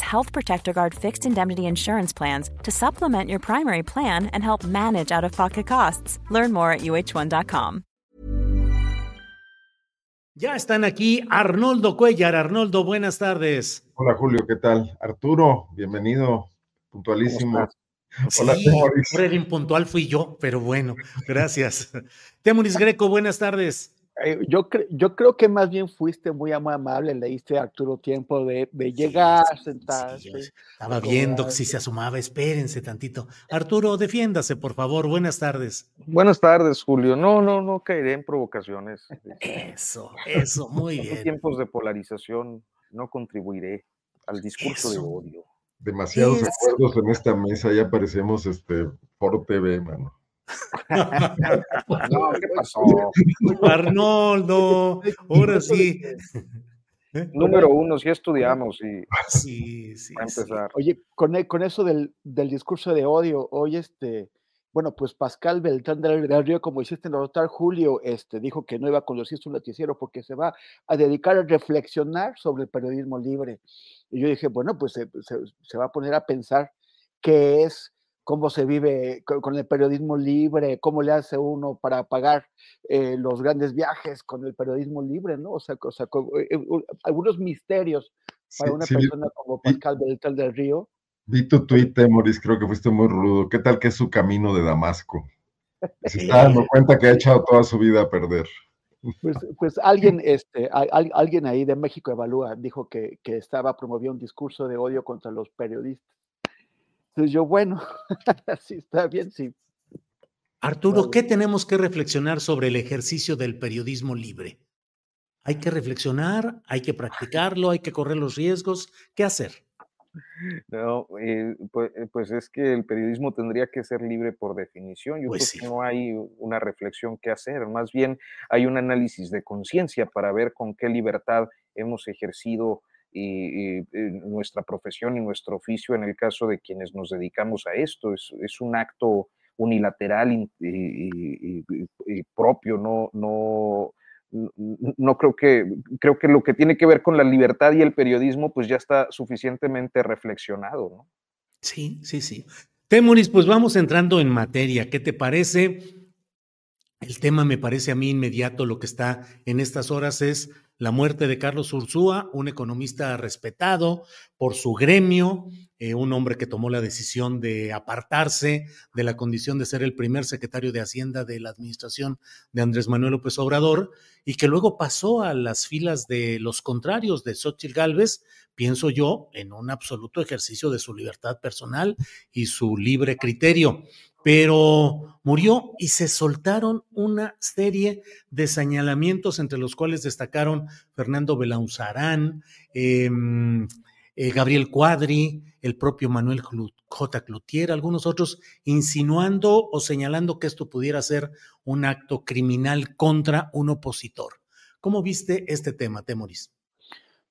Health Protector Guard fixed indemnity insurance plans to supplement your primary plan and help manage out of pocket costs. Learn more at uh1.com. Ya están aquí Arnoldo Cuellar. Arnoldo, buenas tardes. Hola Julio, ¿qué tal? Arturo, bienvenido, puntualísimo. Hola, sí, Temoris. El impuntual fui yo, pero bueno, gracias. Temoris Greco, buenas tardes. Eh, yo, cre yo creo que más bien fuiste muy amable, le diste a Arturo tiempo de, de llegar, sí, sentarse. Sí, estaba viendo que si se asomaba, espérense tantito. Arturo, defiéndase, por favor, buenas tardes. Buenas tardes, Julio. No, no, no caeré en provocaciones. Eso, eso, muy bien. En tiempos de polarización no contribuiré al discurso eso. de odio. Demasiados eso. acuerdos en esta mesa, ya parecemos este Foro TV, mano. No, ¿qué pasó? Arnoldo, ahora sí. Número uno, sí estudiamos y sí, sí, para empezar. Sí. Oye, con, e, con eso del, del, discurso de odio, hoy este, bueno, pues Pascal Beltrán del, del Río, como hiciste notar, Julio, este, dijo que no iba a conducir su noticiero porque se va a dedicar a reflexionar sobre el periodismo libre. Y yo dije, bueno, pues se, se, se va a poner a pensar qué es cómo se vive con el periodismo libre, cómo le hace uno para pagar eh, los grandes viajes con el periodismo libre, ¿no? O sea, o sea con, eh, algunos misterios para sí, una sí, persona vi, como Pascal vi, Beltrán del Río. Vi tu tweet, Moris, creo que fuiste muy rudo. ¿Qué tal que es su camino de Damasco? Se está dando cuenta que ha echado toda su vida a perder. Pues, pues alguien, este, alguien ahí de México Evalúa dijo que, que estaba promoviendo un discurso de odio contra los periodistas. Entonces yo, bueno, sí, está bien, sí. Arturo. ¿qué tenemos que reflexionar sobre el ejercicio del periodismo libre? Hay que reflexionar, hay que practicarlo, hay que correr los riesgos. ¿Qué hacer? No, eh, pues, pues, es que el periodismo tendría que ser libre por definición. Yo pues creo sí. que no hay una reflexión que hacer, más bien hay un análisis de conciencia para ver con qué libertad hemos ejercido y, y, nuestra profesión y nuestro oficio en el caso de quienes nos dedicamos a esto. Es, un acto unilateral y, propio, no, no, no creo que, creo que lo que tiene que ver con la libertad y el periodismo, pues ya está suficientemente reflexionado. Sí, sí, sí. Temoris, pues vamos entrando en materia. ¿Qué te parece? El tema me parece a mí inmediato, lo que está en estas horas es la muerte de Carlos Ursúa, un economista respetado por su gremio, eh, un hombre que tomó la decisión de apartarse de la condición de ser el primer secretario de Hacienda de la administración de Andrés Manuel López Obrador y que luego pasó a las filas de los contrarios de Xochitl Gálvez, pienso yo, en un absoluto ejercicio de su libertad personal y su libre criterio pero murió y se soltaron una serie de señalamientos entre los cuales destacaron Fernando Belauzarán, eh, eh, Gabriel Cuadri, el propio Manuel J. Cloutier, algunos otros, insinuando o señalando que esto pudiera ser un acto criminal contra un opositor. ¿Cómo viste este tema, Temoris?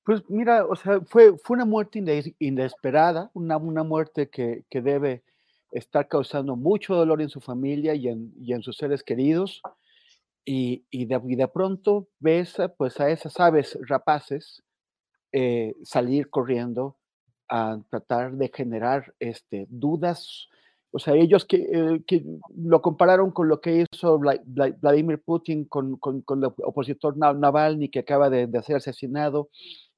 Pues mira, o sea, fue, fue una muerte inesperada, una, una muerte que, que debe está causando mucho dolor en su familia y en, y en sus seres queridos. Y, y, de, y, de, pronto ves pues, a esas aves rapaces eh, salir corriendo a tratar de generar este, dudas. O sea, ellos que, eh, que, lo compararon con lo que hizo Vladimir Putin con, con, con el opositor Navalny que acaba de, de ser asesinado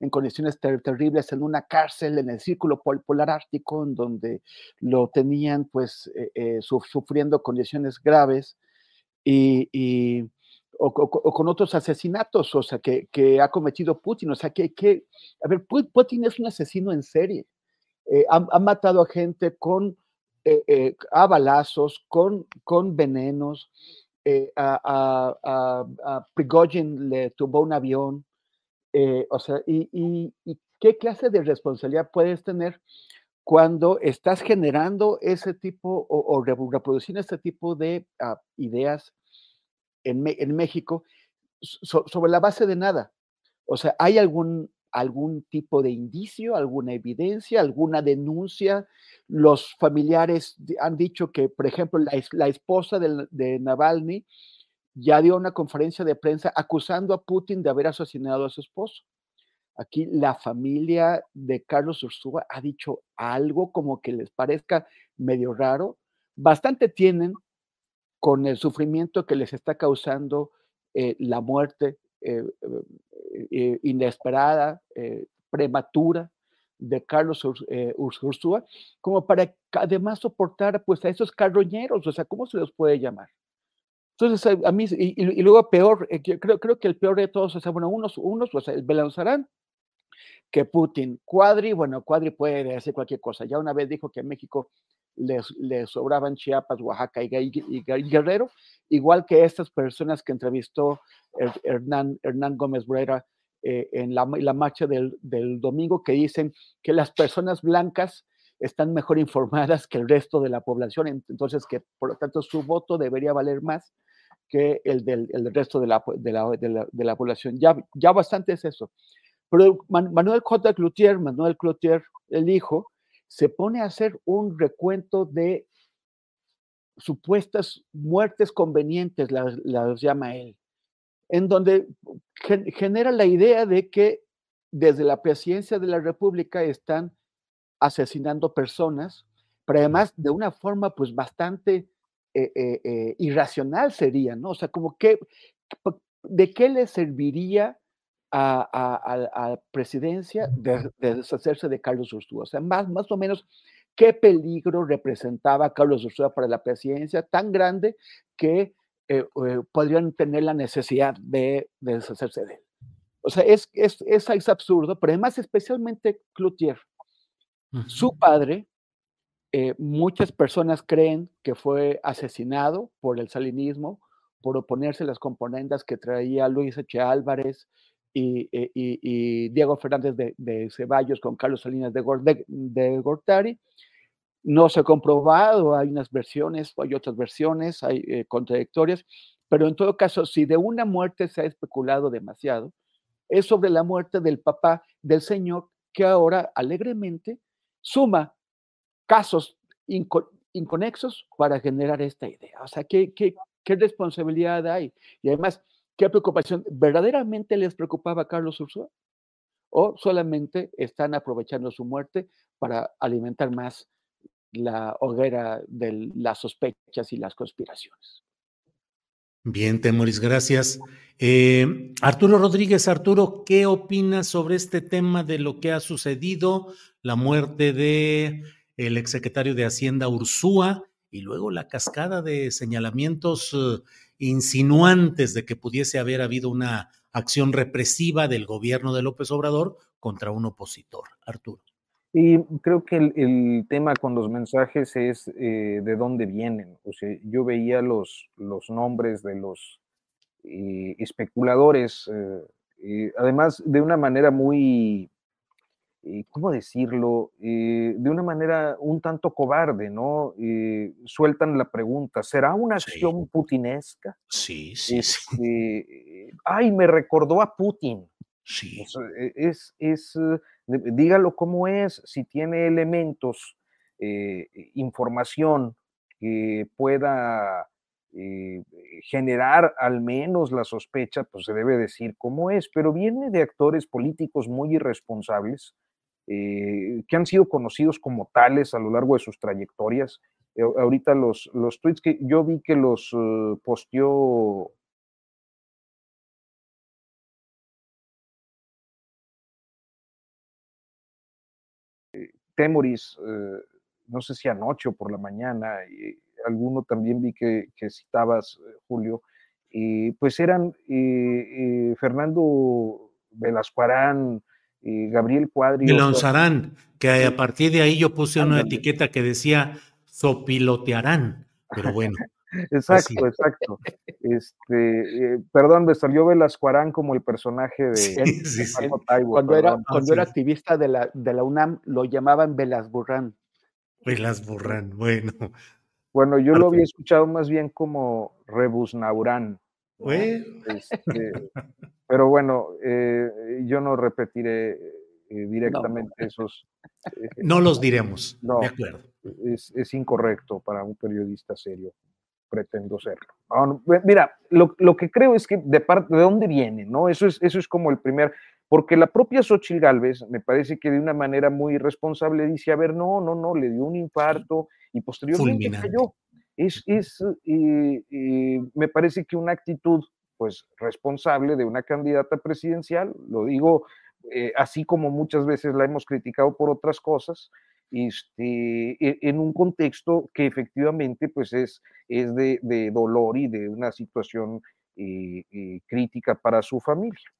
en condiciones ter terribles en una cárcel en el círculo pol polar ártico, en donde lo tenían pues eh, eh, su sufriendo condiciones graves y, y, o, con otros asesinatos, o sea, que, ha cometido Putin. O sea, que, que, a ver, Putin es un asesino en serie. Eh, ha, matado a gente con, eh, eh, a balazos, con, con venenos. a, a, Prigozhin le tumbó un avión. o sea, y, qué clase de responsabilidad puedes tener cuando estás generando ese tipo o, reproduciendo este tipo de ah, ideas en, México sobre la base de nada. O sea, ¿hay algún, algún tipo de indicio, alguna evidencia, alguna denuncia? Los familiares han dicho que, por ejemplo, la, esposa de, Navalny ya dio una conferencia de prensa acusando a Putin de haber asesinado a su esposo. Aquí la familia de Carlos Ursúa ha dicho algo como que les parezca medio raro. Bastante tienen con el sufrimiento que les está causando eh, la muerte eh, eh, inesperada, prematura de Carlos Ursúa, como para además soportar pues a esos carroñeros, o sea, ¿cómo se los puede llamar? Entonces, a, mí, y, luego peor, creo, creo que el peor de todos, o sea, bueno, unos, unos, pues el Belanzarán, que Putin, Cuadri, bueno, Cuadri puede decir cualquier cosa, ya una vez dijo que México les, sobraban Chiapas, Oaxaca y, Guerrero, igual que estas personas que entrevistó Hernán, Hernán Gómez Brera eh, en la, marcha del, domingo, que dicen que las personas blancas están mejor informadas que el resto de la población, entonces que por lo tanto su voto debería valer más que el del, resto de la, de la, población. Ya, ya bastante es eso. Pero Manuel J. Cloutier, Manuel Cloutier, el hijo, se pone a hacer un recuento de supuestas muertes convenientes, las, llama él, en donde genera la idea de que desde la presidencia de la República están asesinando personas, pero además de una forma pues bastante eh, eh, eh, irracional sería, ¿no? O sea, como que, ¿de qué le serviría a, la presidencia de, deshacerse de Carlos Ursúa. O sea, más, más o menos, ¿qué peligro representaba Carlos Ursúa para la presidencia tan grande que eh, eh, podrían tener la necesidad de, deshacerse de él? O sea, es, es, es, absurdo, pero además especialmente Cloutier. Su padre, eh, muchas personas creen que fue asesinado por el salinismo, por oponerse a las componendas que traía Luis H. Álvarez, eh, y, Diego Fernández de, Ceballos con Carlos Salinas de, Gortari. No se ha comprobado, hay unas versiones, hay otras versiones, hay eh, contradictorias, pero en todo caso, si de una muerte se ha especulado demasiado, es sobre la muerte del papá del señor que ahora alegremente suma casos inconexos para generar esta idea. O sea, ¿qué, qué, qué responsabilidad hay? Y además, ¿Qué preocupación verdaderamente les preocupaba a Carlos Ursúa? ¿O solamente están aprovechando su muerte para alimentar más la hoguera de las sospechas y las conspiraciones? Bien, Temoris, gracias. Eh, Arturo Rodríguez, Arturo, ¿qué opinas sobre este tema de lo que ha sucedido, la muerte de el exsecretario de Hacienda Ursúa y luego la cascada de señalamientos eh, insinuantes de que pudiese haber habido una acción represiva del gobierno de López Obrador contra un opositor. Arturo. Y creo que el, tema con los mensajes es eh, de dónde vienen. O sea, yo veía los, los nombres de los eh, especuladores, eh, además de una manera muy eh, ¿cómo decirlo? Eh, de una manera un tanto cobarde, ¿no? Eh, sueltan la pregunta, ¿será una acción putinesca? Sí, sí, sí. Este, ay, me recordó a Putin. Sí. Es, es, dígalo cómo es, si tiene elementos, información que pueda generar al menos la sospecha, pues se debe decir cómo es, pero viene de actores políticos muy irresponsables eh, que han sido conocidos como tales a lo largo de sus trayectorias. Eh, ahorita los, los tweets que yo vi que los uh, posteó Temoris, no sé si anoche o por la mañana, alguno también vi que, que citabas, Julio, pues eran Fernando Velascuarán, Gabriel Cuadri. Lanzarán, que a partir de ahí yo puse una etiqueta que decía zopilotearán, pero bueno. Exacto, exacto. Este, eh, perdón, me salió Velascuarán como el personaje de, sí, cuando, era, cuando era activista de la, de la UNAM lo llamaban Velasburrán. Velasburrán, bueno. Bueno, yo lo había escuchado más bien como Rebusnaurán. Este, pero bueno, eh, yo no repetiré eh, directamente esos. no los diremos. No, de acuerdo. Es, es incorrecto para un periodista serio pretendo serlo. mira, lo, lo, que creo es que de parte de dónde viene, ¿no? Eso es, eso es como el primer, porque la propia Xochitl Galvez me parece que de una manera muy responsable dice, a ver, no, no, no, le dio un infarto y posteriormente cayó. Es, es eh, eh, me parece que una actitud, pues, responsable de una candidata presidencial, lo digo eh, así como muchas veces la hemos criticado por otras cosas, este, e, en un contexto que efectivamente pues es, es de, dolor y de una situación eh, eh, crítica para su familia.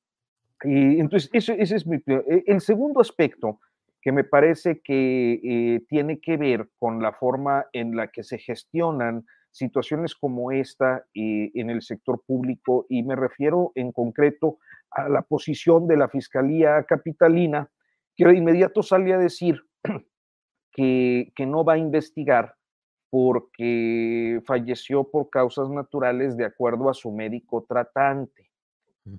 Y entonces, ese, es mi... E, el segundo aspecto que me parece que eh, tiene que ver con la forma en la que se gestionan situaciones como esta en el sector público, y me refiero en concreto a la posición de la Fiscalía Capitalina, que de inmediato sale a decir que, no va a investigar porque falleció por causas naturales de acuerdo a su médico tratante.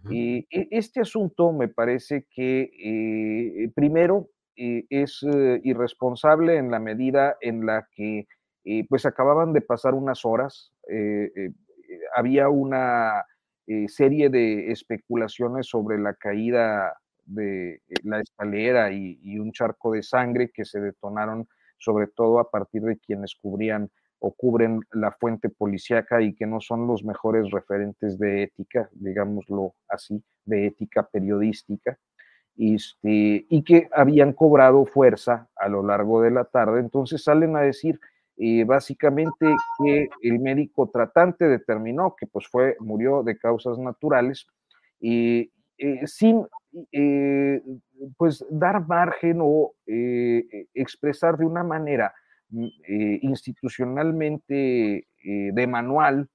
y e, este asunto me parece que eh, primero eh, es eh, irresponsable en la medida en la que pues acababan de pasar unas horas, había una serie de especulaciones sobre la caída de eh, la escalera y, un charco de sangre que se detonaron sobre todo a partir de quienes cubrían o cubren la fuente policíaca y que no son los mejores referentes de ética, digámoslo así, de ética periodística, este, y que habían cobrado fuerza a lo largo de la tarde. Entonces salen a decir eh, básicamente que el médico tratante determinó que pues fue, murió de causas naturales y eh, sin eh, pues dar margen o eh, expresar de una manera mm, institucionalmente de manual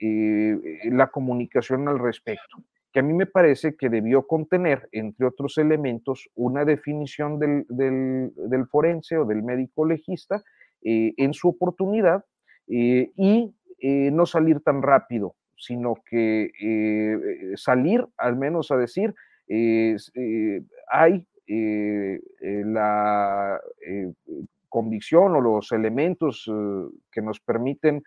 la comunicación al respecto, que a mí me parece que debió contener, entre otros elementos, una definición del, del forense o del médico legista en su oportunidad y no salir tan rápido sino que eh, salir al menos a decir, eh, hay eh, la convicción o los elementos que nos permiten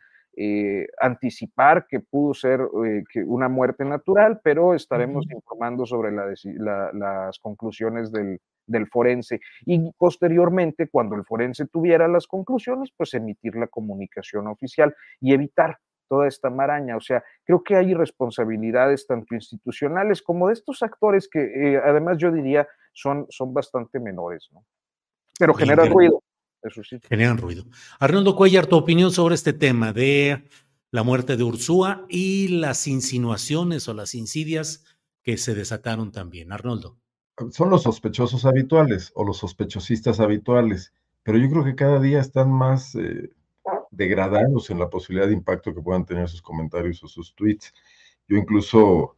anticipar que pudo ser una muerte natural, pero estaremos informando sobre las conclusiones del, del forense y posteriormente, cuando el forense tuviera las conclusiones, pues emitir la comunicación oficial y evitar toda esta maraña. O sea, creo que hay responsabilidades tanto institucionales como de estos actores que eh, además yo diría son, son bastante menores, ¿no? Pero generan ruido, eso sí. Generan ruido. Arnoldo Cuellar, tu opinión sobre este tema de la muerte de Ursúa y las insinuaciones o las insidias que se desataron también. Arnoldo. Son los sospechosos habituales o los sospechosistas habituales, pero yo creo que cada día están más... Eh, degradados en la posibilidad de impacto que puedan tener sus comentarios o sus tweets. Yo incluso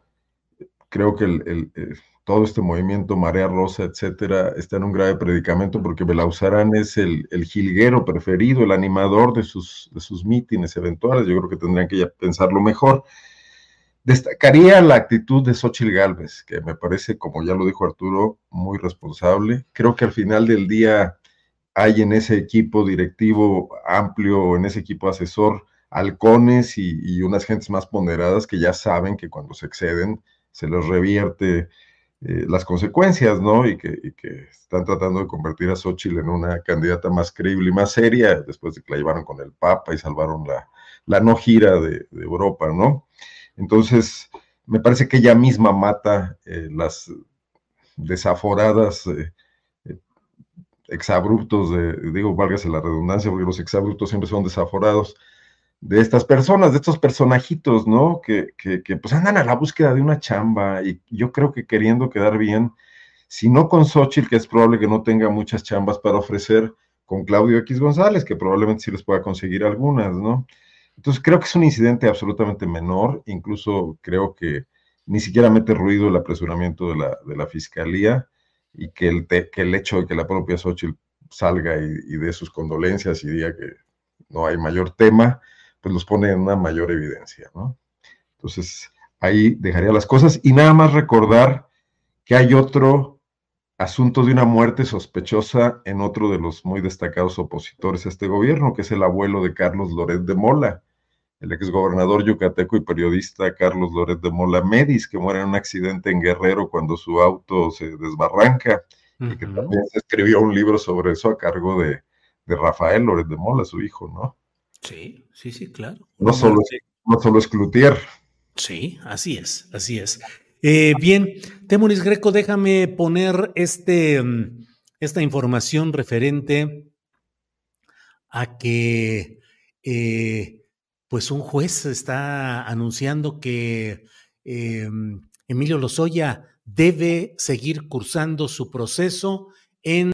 creo que el, eh, todo este movimiento Marea Rosa, etcétera, está en un grave predicamento porque Belauzarán es el, el jilguero preferido, el animador de sus, de sus mítines eventuales. Yo creo que tendrían que ya pensarlo mejor. Destacaría la actitud de Xochitl Galvez, que me parece, como ya lo dijo Arturo, muy responsable. Creo que al final del día hay en ese equipo directivo amplio, en ese equipo asesor, halcones y, unas gentes más ponderadas que ya saben que cuando se exceden se les revierte eh, las consecuencias, ¿no? Y que, están tratando de convertir a Xochitl en una candidata más creíble y más seria, después de que la llevaron con el Papa y salvaron la, la no gira de, Europa, ¿no? Entonces, me parece que ella misma mata eh, las desaforadas eh, exabruptos, de, digo, válgase la redundancia, porque los exabruptos siempre son desaforados, de estas personas, de estos personajitos, ¿no? Que, que, que, pues andan a la búsqueda de una chamba y yo creo que queriendo quedar bien, si no con Xochitl, que es probable que no tenga muchas chambas para ofrecer, con Claudio X González, que probablemente sí les pueda conseguir algunas, ¿no? Entonces creo que es un incidente absolutamente menor, incluso creo que ni siquiera mete ruido el apresuramiento de la, de la fiscalía y que el, que el hecho de que la propia Xochitl salga y, y dé sus condolencias y diga que no hay mayor tema, pues los pone en una mayor evidencia, ¿no? Entonces, ahí dejaría las cosas y nada más recordar que hay otro asunto de una muerte sospechosa en otro de los muy destacados opositores a este gobierno, que es el abuelo de Carlos Loret de Mola, el exgobernador yucateco y periodista Carlos Loret de Mola Medis, que muere en un accidente en Guerrero cuando su auto se desbarranca, y que también se escribió un libro sobre eso a cargo de, de Rafael Loret de Mola, su hijo, ¿no? Sí, sí, sí, claro. No solo, no solo es Cloutier. Sí, así es, así es. Eh, bien, Temoris Greco, déjame poner este, mm, esta información referente a que eh, pues un juez está anunciando que eh, Emilio Lozoya debe seguir cursando su proceso en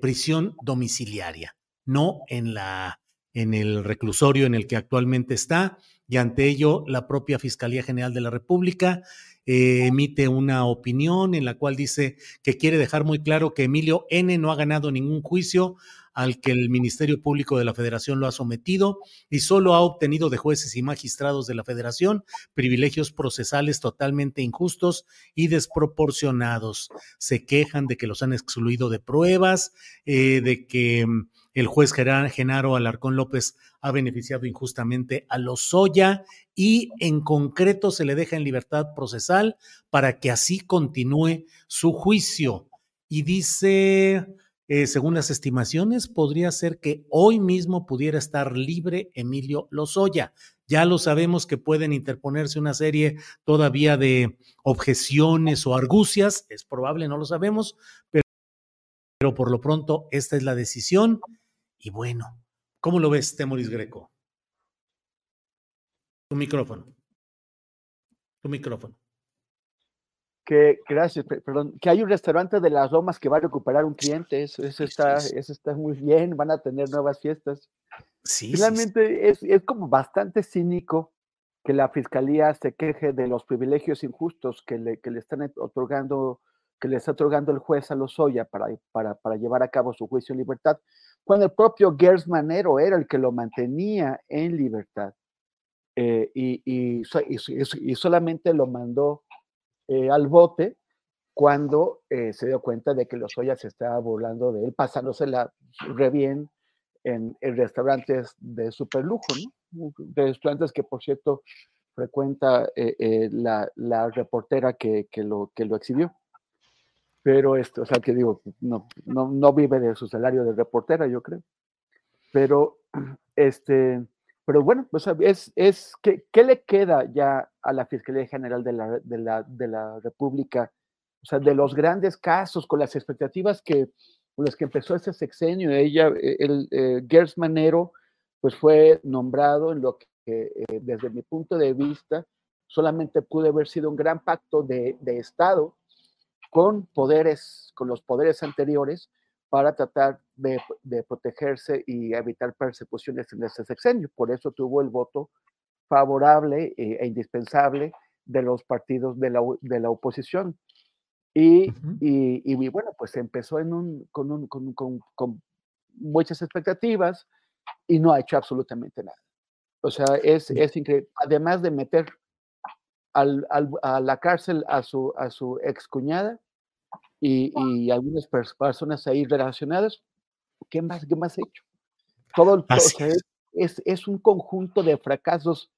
prisión domiciliaria, no en la en el reclusorio en el que actualmente está y ante ello la propia Fiscalía General de la República eh, emite una opinión en la cual dice que quiere dejar muy claro que Emilio N no ha ganado ningún juicio al que el Ministerio Público de la Federación lo ha sometido y solo ha obtenido de jueces y magistrados de la Federación privilegios procesales totalmente injustos y desproporcionados. Se quejan de que los han excluido de pruebas, eh, de que mm, el juez Genaro Alarcón López ha beneficiado injustamente a Lozoya y en concreto se le deja en libertad procesal para que así continúe su juicio. Y dice, eh, según las estimaciones, podría ser que hoy mismo pudiera estar libre Emilio Lozoya. Ya lo sabemos que pueden interponerse una serie todavía de objeciones o argucias, es probable, no lo sabemos, pero, pero por lo pronto esta es la decisión y bueno, ¿cómo lo ves, Temoris Greco? Tu micrófono. Tu micrófono. Que, gracias, perdón, que hay un restaurante de las Lomas que va a recuperar un cliente, eso, está, eso está muy bien, van a tener nuevas fiestas. Sí, Finalmente Es, es como bastante cínico que la fiscalía se queje de los privilegios injustos que le, que le están otorgando, que le está otorgando el juez a Lozoya para, para, para llevar a cabo su juicio en libertad, cuando el propio Gers Manero era el que lo mantenía en libertad. Eh, y, y, y, solamente lo mandó eh, al bote cuando eh, se dio cuenta de que los se estaba burlando de él, pasándosela re bien en, en restaurantes de super lujo, ¿no? Restaurantes que, por cierto, frecuenta la, la, reportera que, que, lo, que lo exhibió pero esto, o sea, que digo, no, no, no vive de su salario de reportera, yo creo. Pero, este, pero bueno, es, es ¿qué, ¿qué, le queda ya a la Fiscalía General de la, de la, de la República? O sea, de los grandes casos, con las expectativas que, con las que empezó este sexenio, ella, eh, el eh, Gers pues fue nombrado en lo que, eh, desde mi punto de vista, solamente pudo haber sido un gran pacto de, de Estado con poderes, con los poderes anteriores para tratar de, protegerse y evitar persecuciones en ese sexenio. Por eso tuvo el voto favorable e, e indispensable de los partidos de la, de la oposición. Y, y, bueno, pues empezó en un, con, un, con, con, muchas expectativas y no ha hecho absolutamente nada. O sea, es, es increíble. Además de meter al, al, a la cárcel a su, a su excuñada y, y algunas personas ahí relacionadas. ¿Qué más, qué más he hecho? Todo, es. Es, un conjunto de fracasos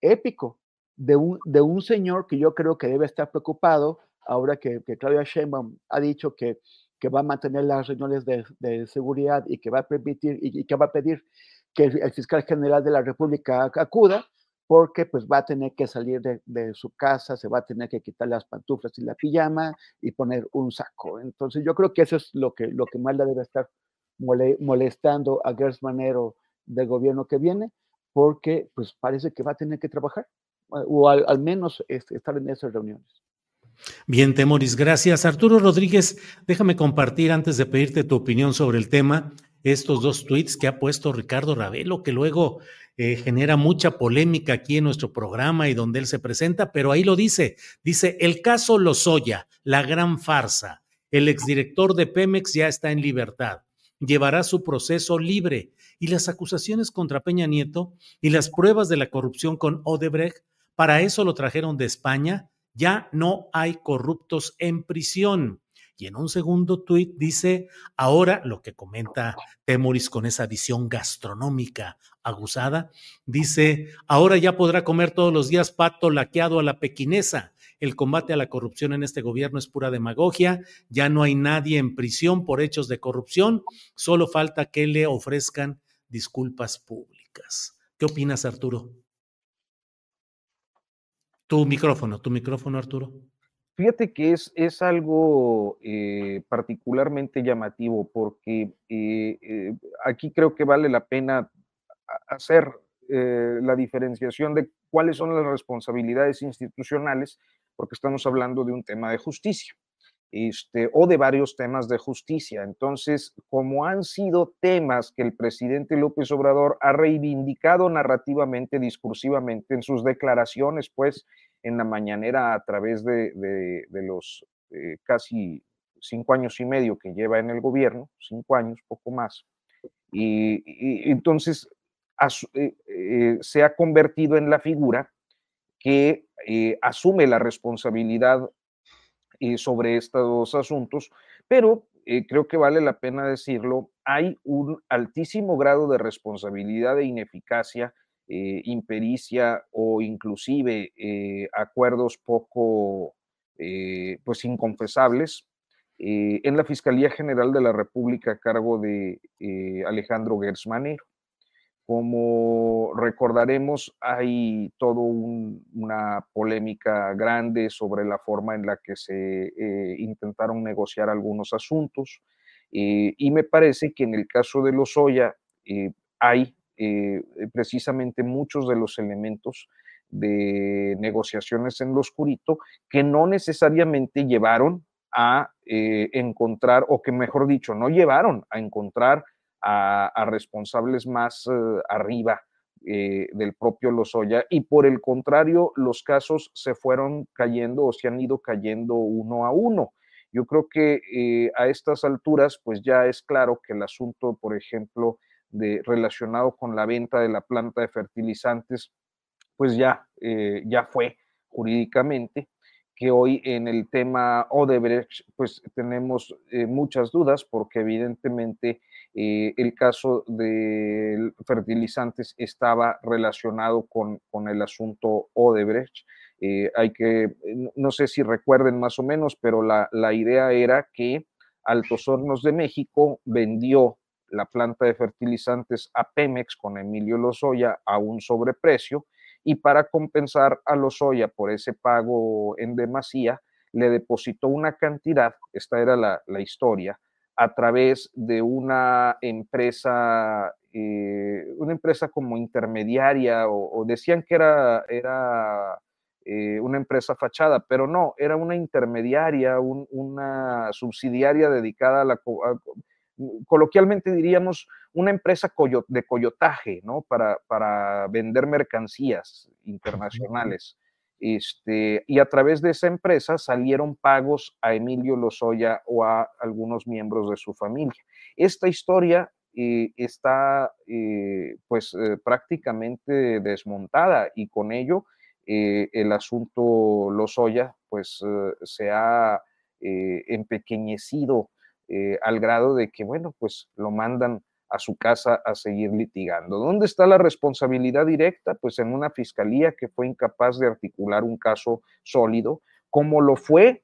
épico de un, de un señor que yo creo que debe estar preocupado ahora que, que Claudia Sheinbaum ha dicho que, que va a mantener las reuniones de, de seguridad y que va a permitir y, y, que va a pedir que el fiscal general de la República acuda, porque pues va a tener que salir de, su casa, se va a tener que quitar las pantuflas y la pijama y poner un saco. Entonces yo creo que eso es lo que, lo que más le debe estar molestando a Gers Manero del gobierno que viene, porque pues parece que va a tener que trabajar o al, menos este, estar en esas reuniones. Bien, Temoris, gracias. Arturo Rodríguez, déjame compartir antes de pedirte tu opinión sobre el tema estos dos tweets que ha puesto Ricardo Ravelo, que luego eh, genera mucha polémica aquí en nuestro programa y donde él se presenta, pero ahí lo dice. Dice, el caso Lozoya, la gran farsa. El exdirector de Pemex ya está en libertad. Llevará su proceso libre y las acusaciones contra Peña Nieto y las pruebas de la corrupción con Odebrecht, para eso lo trajeron de España. Ya no hay corruptos en prisión. Y en un segundo tuit dice, ahora lo que comenta Temoris con esa visión gastronómica aguzada, dice, ahora ya podrá comer todos los días pato laqueado a la pequinesa. El combate a la corrupción en este gobierno es pura demagogia, ya no hay nadie en prisión por hechos de corrupción, solo falta que le ofrezcan disculpas públicas. ¿Qué opinas, Arturo? Tu micrófono, tu micrófono, Arturo. Fíjate que es, es algo eh, particularmente llamativo porque eh, eh, aquí creo que vale la pena hacer la diferenciación de cuáles son las responsabilidades institucionales, porque estamos hablando de un tema de justicia. Este, o de varios temas de justicia. Entonces, como han sido temas que el presidente López Obrador ha reivindicado narrativamente, discursivamente en sus declaraciones, pues en la mañanera a través de, los eh, casi cinco años y medio que lleva en el gobierno, cinco años, poco más. Y, entonces eh, eh, se ha convertido en la figura que asume la responsabilidad sobre estos asuntos, pero creo que vale la pena decirlo, hay un altísimo grado de responsabilidad e ineficacia eh, impericia o inclusive eh, acuerdos poco eh, pues inconfesables en la Fiscalía General de la República a cargo de Alejandro Gersmanero. Como recordaremos, hay toda una polémica grande sobre la forma en la que se intentaron negociar algunos asuntos y me parece que en el caso de Lozoya hay eh, precisamente muchos de los elementos de negociaciones en lo oscurito que no necesariamente llevaron a eh, encontrar, o que mejor dicho, no llevaron a encontrar a, responsables más eh, arriba del propio Lozoya y por el contrario, los casos se fueron cayendo o se han ido cayendo uno a uno. Yo creo que a estas alturas, pues ya es claro que el asunto, por ejemplo, relacionado con la venta de la planta de fertilizantes, pues ya, eh, ya fue jurídicamente, que hoy en el tema Odebrecht, pues tenemos eh, muchas dudas porque evidentemente eh, el caso de fertilizantes estaba relacionado con, con el asunto Odebrecht. hay que, no sé si recuerden más o menos, pero la, la idea era que Altos Hornos de México vendió la planta de fertilizantes a Pemex con Emilio Lozoya a un sobreprecio y para compensar a Lozoya por ese pago en demasía, le depositó una cantidad, esta era la, historia, a través de una empresa, eh, una empresa como intermediaria, o, decían que era, era eh, una empresa fachada, pero no, era una intermediaria, una subsidiaria dedicada a la coloquialmente diríamos, una empresa de coyotaje, ¿no? Para, para vender mercancías internacionales. Este, y a través de esa empresa salieron pagos a Emilio Lozoya o a algunos miembros de su familia. Esta historia eh, está eh, pues eh, prácticamente desmontada y con ello el asunto Lozoya pues se ha empequeñecido eh, al grado de que, bueno, pues lo mandan a su casa a seguir litigando. ¿Dónde está la responsabilidad directa? Pues en una fiscalía que fue incapaz de articular un caso sólido, como lo fue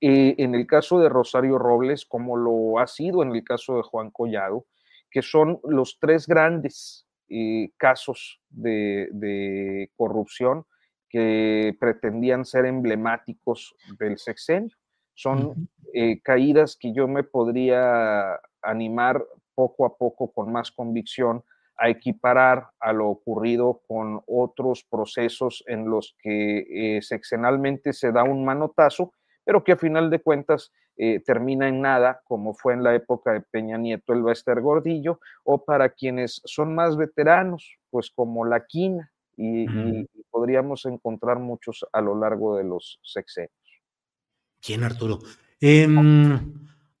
eh, en el caso de Rosario Robles, como lo ha sido en el caso de Juan Collado, que son los tres grandes eh, casos de corrupción que pretendían ser emblemáticos del sexenio. Son eh, caídas que yo me podría animar poco a poco con más convicción a equiparar a lo ocurrido con otros procesos en los que eh, sexenalmente se da un manotazo, pero que a final de cuentas eh, termina en nada, como fue en la época de Peña Nieto el Bester Gordillo, o para quienes son más veteranos, pues como la Quina, y, podríamos encontrar muchos a lo largo de los sexenios. ¿Quién, Arturo? Em,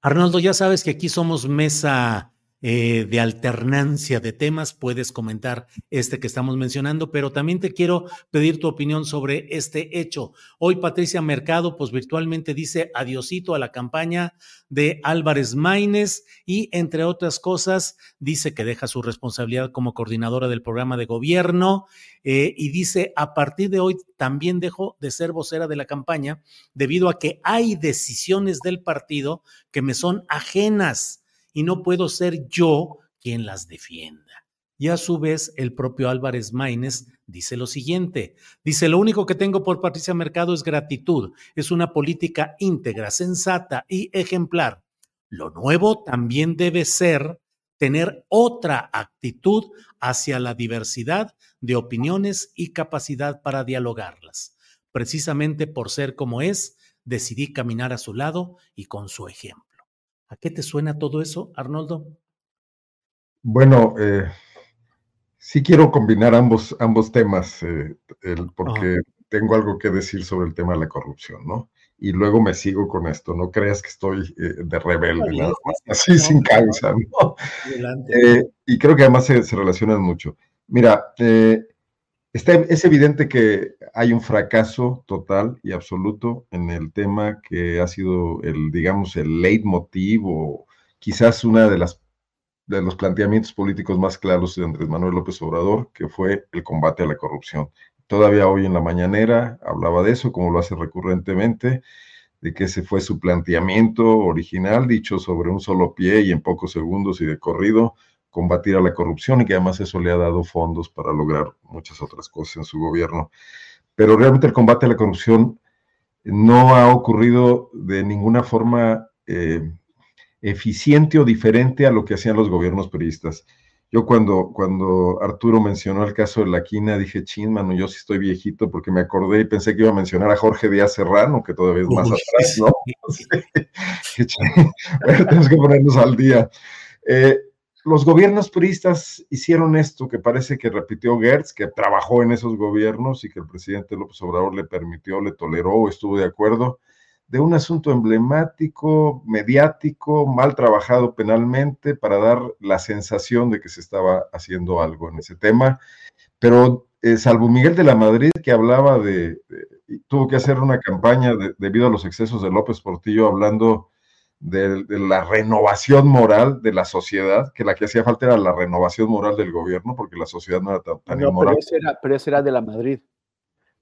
Arnoldo, ya sabes que aquí somos mesa eh, de alternancia de temas, puedes comentar este que estamos mencionando, pero también te quiero pedir tu opinión sobre este hecho. Hoy Patricia Mercado, pues virtualmente dice adiosito a la campaña de Álvarez Maínez y entre otras cosas dice que deja su responsabilidad como coordinadora del programa de gobierno eh, y dice a partir de hoy también dejo de ser vocera de la campaña debido a que hay decisiones del partido que me son ajenas y no puedo ser yo quien las defienda. Y a su vez, el propio Álvarez Maínez dice lo siguiente. Dice, lo único que tengo por Patricia Mercado es gratitud. Es una política íntegra, sensata y ejemplar. Lo nuevo también debe ser tener otra actitud hacia la diversidad de opiniones y capacidad para dialogarlas. Precisamente por ser como es, decidí caminar a su lado y con su ejemplo. ¿A qué te suena todo eso, Arnoldo? Bueno, eh, sí quiero combinar ambos, ambos temas, eh, porque tengo algo que decir sobre el tema de la corrupción, ¿no? Y luego me sigo con esto, no creas que estoy eh, de rebelde, nada más, así sin causa, ¿no? y creo que además se, se relacionan mucho. Mira, es evidente que hay un fracaso total y absoluto en el tema que ha sido el, digamos, el leitmotiv o quizás una de las de los planteamientos políticos más claros de Andrés Manuel López Obrador, que fue el combate a la corrupción. Todavía hoy en la mañanera hablaba de eso, como lo hace recurrentemente, de que ese fue su planteamiento original, dicho sobre un solo pie y en pocos segundos y de corrido, combatir a la corrupción y que además eso le ha dado fondos para lograr muchas otras cosas en su gobierno. Pero realmente el combate a la corrupción no ha ocurrido de ninguna forma eh, eficiente o diferente a lo que hacían los gobiernos periodistas. Yo cuando, cuando Arturo mencionó el caso de la quina, dije, chin, mano, yo sí estoy viejito porque me acordé y pensé que iba a mencionar a Jorge Díaz Serrano, que todavía es más atrás, ¿no? bueno, tenemos que ponernos al día. Eh, los gobiernos puristas hicieron esto que parece que repitió Gertz, que trabajó en esos gobiernos y que el presidente López Obrador le permitió, le toleró, estuvo de acuerdo, de un asunto emblemático, mediático, mal trabajado penalmente para dar la sensación de que se estaba haciendo algo en ese tema. Pero eh, salvo Miguel de la Madrid, que hablaba de, tuvo que hacer una campaña debido a los excesos de López Portillo, hablando de, la renovación moral de la sociedad, que la que hacía falta era la renovación moral del gobierno, porque la sociedad no era tan, tan no, inmoral. Pero ese, era, de la Madrid.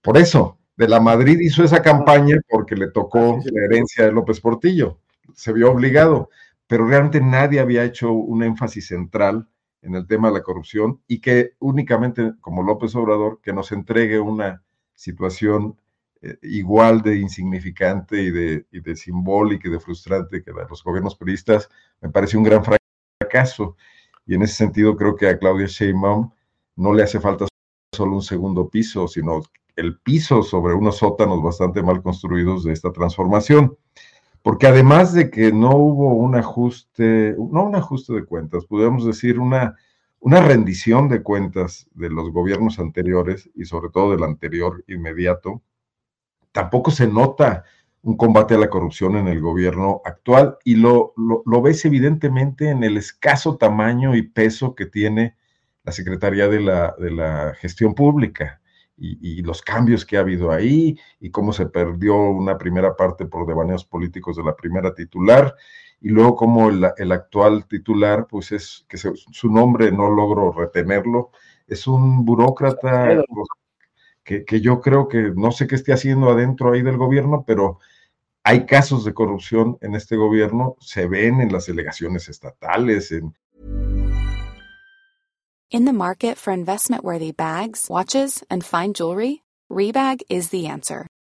Por eso, de la Madrid hizo esa campaña porque le tocó la herencia de López Portillo, se vio obligado, pero realmente nadie había hecho un énfasis central en el tema de la corrupción y que únicamente como López Obrador, que nos entregue una situación eh, igual de insignificante y de, y de simbólica y de frustrante que los gobiernos periodistas, me parece un gran fracaso. Y en ese sentido creo que a Claudia Sheinbaum no le hace falta solo un segundo piso, sino el piso sobre unos sótanos bastante mal construidos de esta transformación. Porque además de que no hubo un ajuste, no un ajuste de cuentas, podríamos decir una, una rendición de cuentas de los gobiernos anteriores y sobre todo del anterior inmediato, tampoco se nota un combate a la corrupción en el gobierno actual y lo, lo, ves evidentemente en el escaso tamaño y peso que tiene la Secretaría de la, de la Gestión Pública y, los cambios que ha habido ahí y cómo se perdió una primera parte por devaneos políticos de la primera titular y luego cómo el, el actual titular, pues es que su nombre no logro retenerlo, es un burócrata que, yo creo que no sé qué esté haciendo adentro ahí del gobierno, pero hay casos de corrupción en este gobierno, se ven en las delegaciones estatales. En... In the market for investment-worthy bags, watches, and fine jewelry, Rebag is the answer.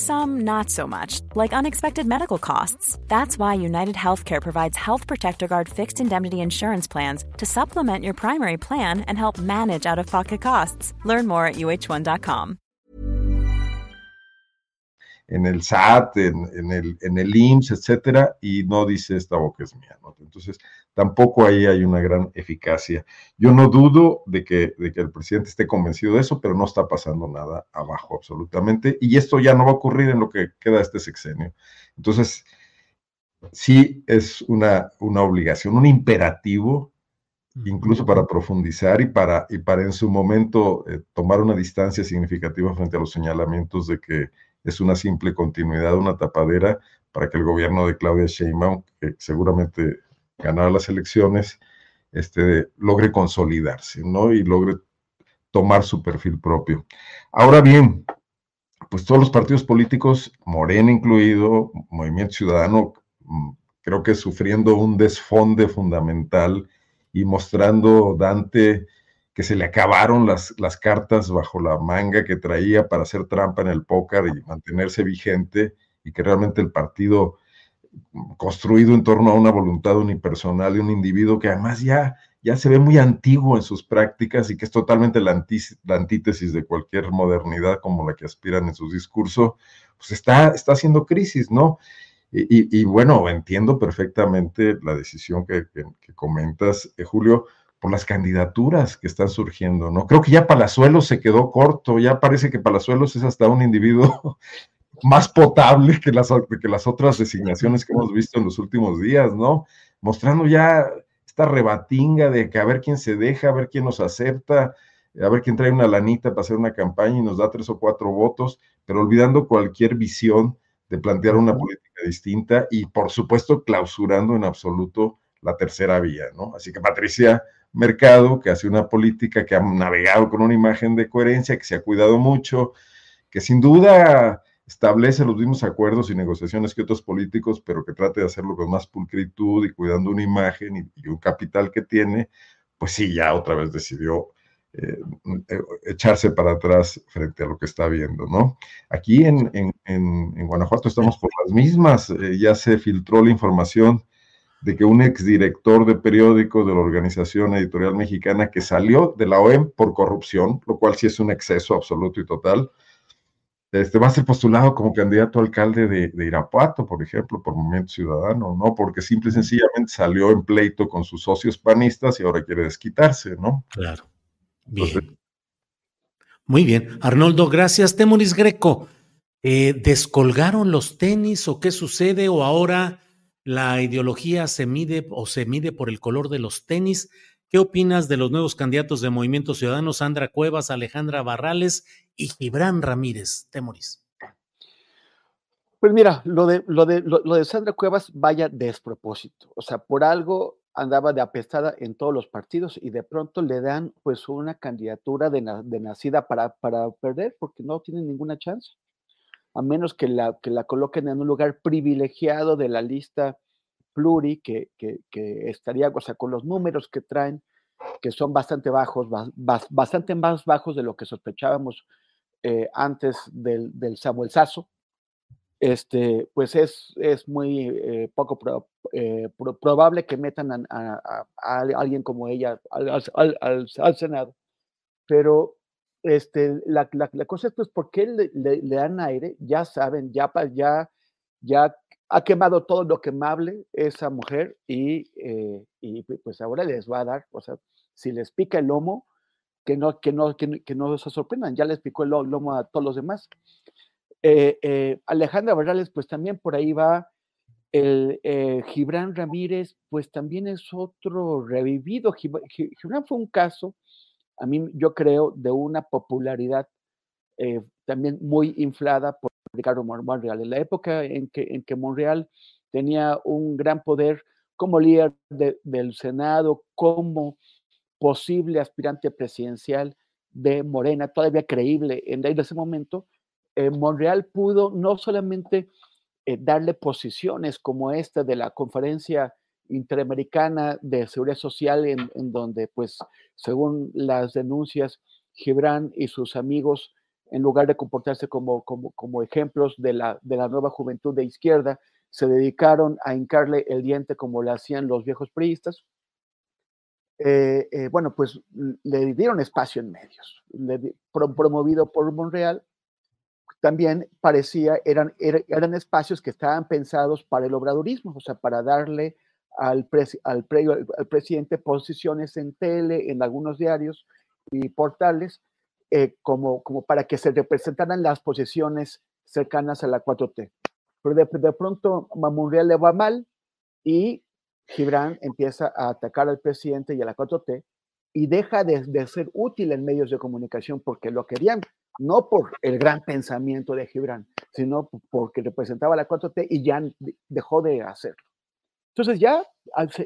some not so much, like unexpected medical costs. That's why United Healthcare provides Health Protector Guard fixed indemnity insurance plans to supplement your primary plan and help manage out of pocket costs. Learn more at uh1.com. En el SAT, en, en, el, en el IMSS, etcétera, y no dice esta boca es mía. ¿no? Entonces, tampoco ahí hay una gran eficacia. Yo no dudo de que, de que el presidente esté convencido de eso, pero no está pasando nada abajo absolutamente. Y esto ya no va a ocurrir en lo que queda este sexenio. Entonces, sí es una, una obligación, un imperativo, incluso para profundizar y para, y para en su momento eh, tomar una distancia significativa frente a los señalamientos de que es una simple continuidad, una tapadera para que el gobierno de Claudia Sheinbaum, que seguramente ganar las elecciones, este, logre consolidarse, ¿no? Y logre tomar su perfil propio. Ahora bien, pues todos los partidos políticos, Morena incluido, Movimiento Ciudadano, mm, creo que sufriendo un desfonde fundamental y mostrando Dante que se le acabaron las, las cartas bajo la manga que traía para hacer trampa en el póker y mantenerse vigente y que realmente el partido construido en torno a una voluntad unipersonal de un individuo que además ya, ya se ve muy antiguo en sus prácticas y que es totalmente la, antítesis de cualquier modernidad como la que aspiran en su discurso, pues está, está haciendo crisis, ¿no? Y, bueno, entiendo perfectamente la decisión que, comentas, eh, Julio, por las candidaturas que están surgiendo, ¿no? Creo que ya Palazuelos se quedó corto, ya parece que Palazuelos es hasta un individuo más potable que las, que las otras designaciones que hemos visto en los últimos días, ¿no? Mostrando ya esta rebatinga de que a ver quién se deja, a ver quién nos acepta, a ver quién trae una lanita para hacer una campaña y nos da tres o cuatro votos, pero olvidando cualquier visión de plantear una política distinta y por supuesto clausurando en absoluto la tercera vía, ¿no? Así que Patricia Mercado, que hace una política que ha navegado con una imagen de coherencia, que se ha cuidado mucho, que sin duda establece los mismos acuerdos y negociaciones que otros políticos, pero que trate de hacerlo con más pulcritud y cuidando una imagen y, un capital que tiene, pues sí, ya otra vez decidió eh, eh, echarse para atrás frente a lo que está viendo, ¿no? Aquí en, en, Guanajuato estamos por las mismas, eh, ya se filtró la información de que un exdirector de periódico de la Organización Editorial Mexicana que salió de la OEM por corrupción, lo cual sí es un exceso absoluto y total, este, va a ser postulado como candidato a alcalde de, Irapuato, por ejemplo, por Movimiento Ciudadano, ¿no? Porque simple y sencillamente salió en pleito con sus socios panistas y ahora quiere desquitarse, ¿no? Claro. Bien. Muy bien. Arnoldo, gracias. Temoris Greco, eh, ¿descolgaron los tenis o qué sucede? ¿O ahora la ideología se mide o se mide por el color de los tenis? ¿Qué opinas de los nuevos candidatos de Movimiento Ciudadano, Sandra Cuevas, Alejandra Barrales y Gibran Ramírez? Temoris. Pues mira, lo de, lo, de, lo, de Sandra Cuevas vaya despropósito. O sea, por algo andaba de apestada en todos los partidos y de pronto le dan pues una candidatura de, nacida para, para, perder porque no tiene ninguna chance. A menos que la, que la coloquen en un lugar privilegiado de la lista pluri que, estaría, o sea, con los números que traen, que son bastante bajos, bastante más bajos de lo que sospechábamos eh, antes del, del Samuel Sasso, este, pues es, es muy eh, poco eh, probable que metan a, alguien como ella al, Senado. Pero este, la, cosa es, pues, ¿por qué le, le, dan aire? Ya saben, ya, ya, ya ha quemado todo lo quemable esa mujer y, eh, y, pues ahora les va a dar, o sea, si les pica el lomo, que no, que no, que, no se sorprendan, ya les picó el lomo a todos los demás. Eh, eh, Alejandra Barrales, pues también por ahí va. El Gibran Ramírez, pues también es otro revivido. Gibran fue un caso, a mí yo creo, de una popularidad también muy inflada por Ricardo Monreal, en la época en que, en que Monreal tenía un gran poder como líder del Senado, como posible aspirante presidencial de Morena, todavía creíble en, ese momento, eh, Monreal pudo no solamente eh, darle posiciones como esta de la conferencia interamericana de seguridad social, en, donde, pues, según las denuncias, Gibran y sus amigos, en lugar de comportarse como, como, como ejemplos de la, de la nueva juventud de izquierda, se dedicaron a hincarle el diente como lo hacían los viejos priistas. Eh, eh, bueno, pues le dieron espacio en medios, promovido por Monreal. También parecía, eran, eran espacios que estaban pensados para el obradorismo, o sea, para darle al, al, al, presidente posiciones en tele, en algunos diarios y portales, eh, como, como para que se representaran las posiciones cercanas a la 4T. Pero de, pronto a Monreal le va mal y Gibran empieza a atacar al presidente y a la 4T y deja de, ser útil en medios de comunicación porque lo querían, no por el gran pensamiento de Gibran, sino porque representaba a la 4T y ya dejó de hacerlo. Entonces ya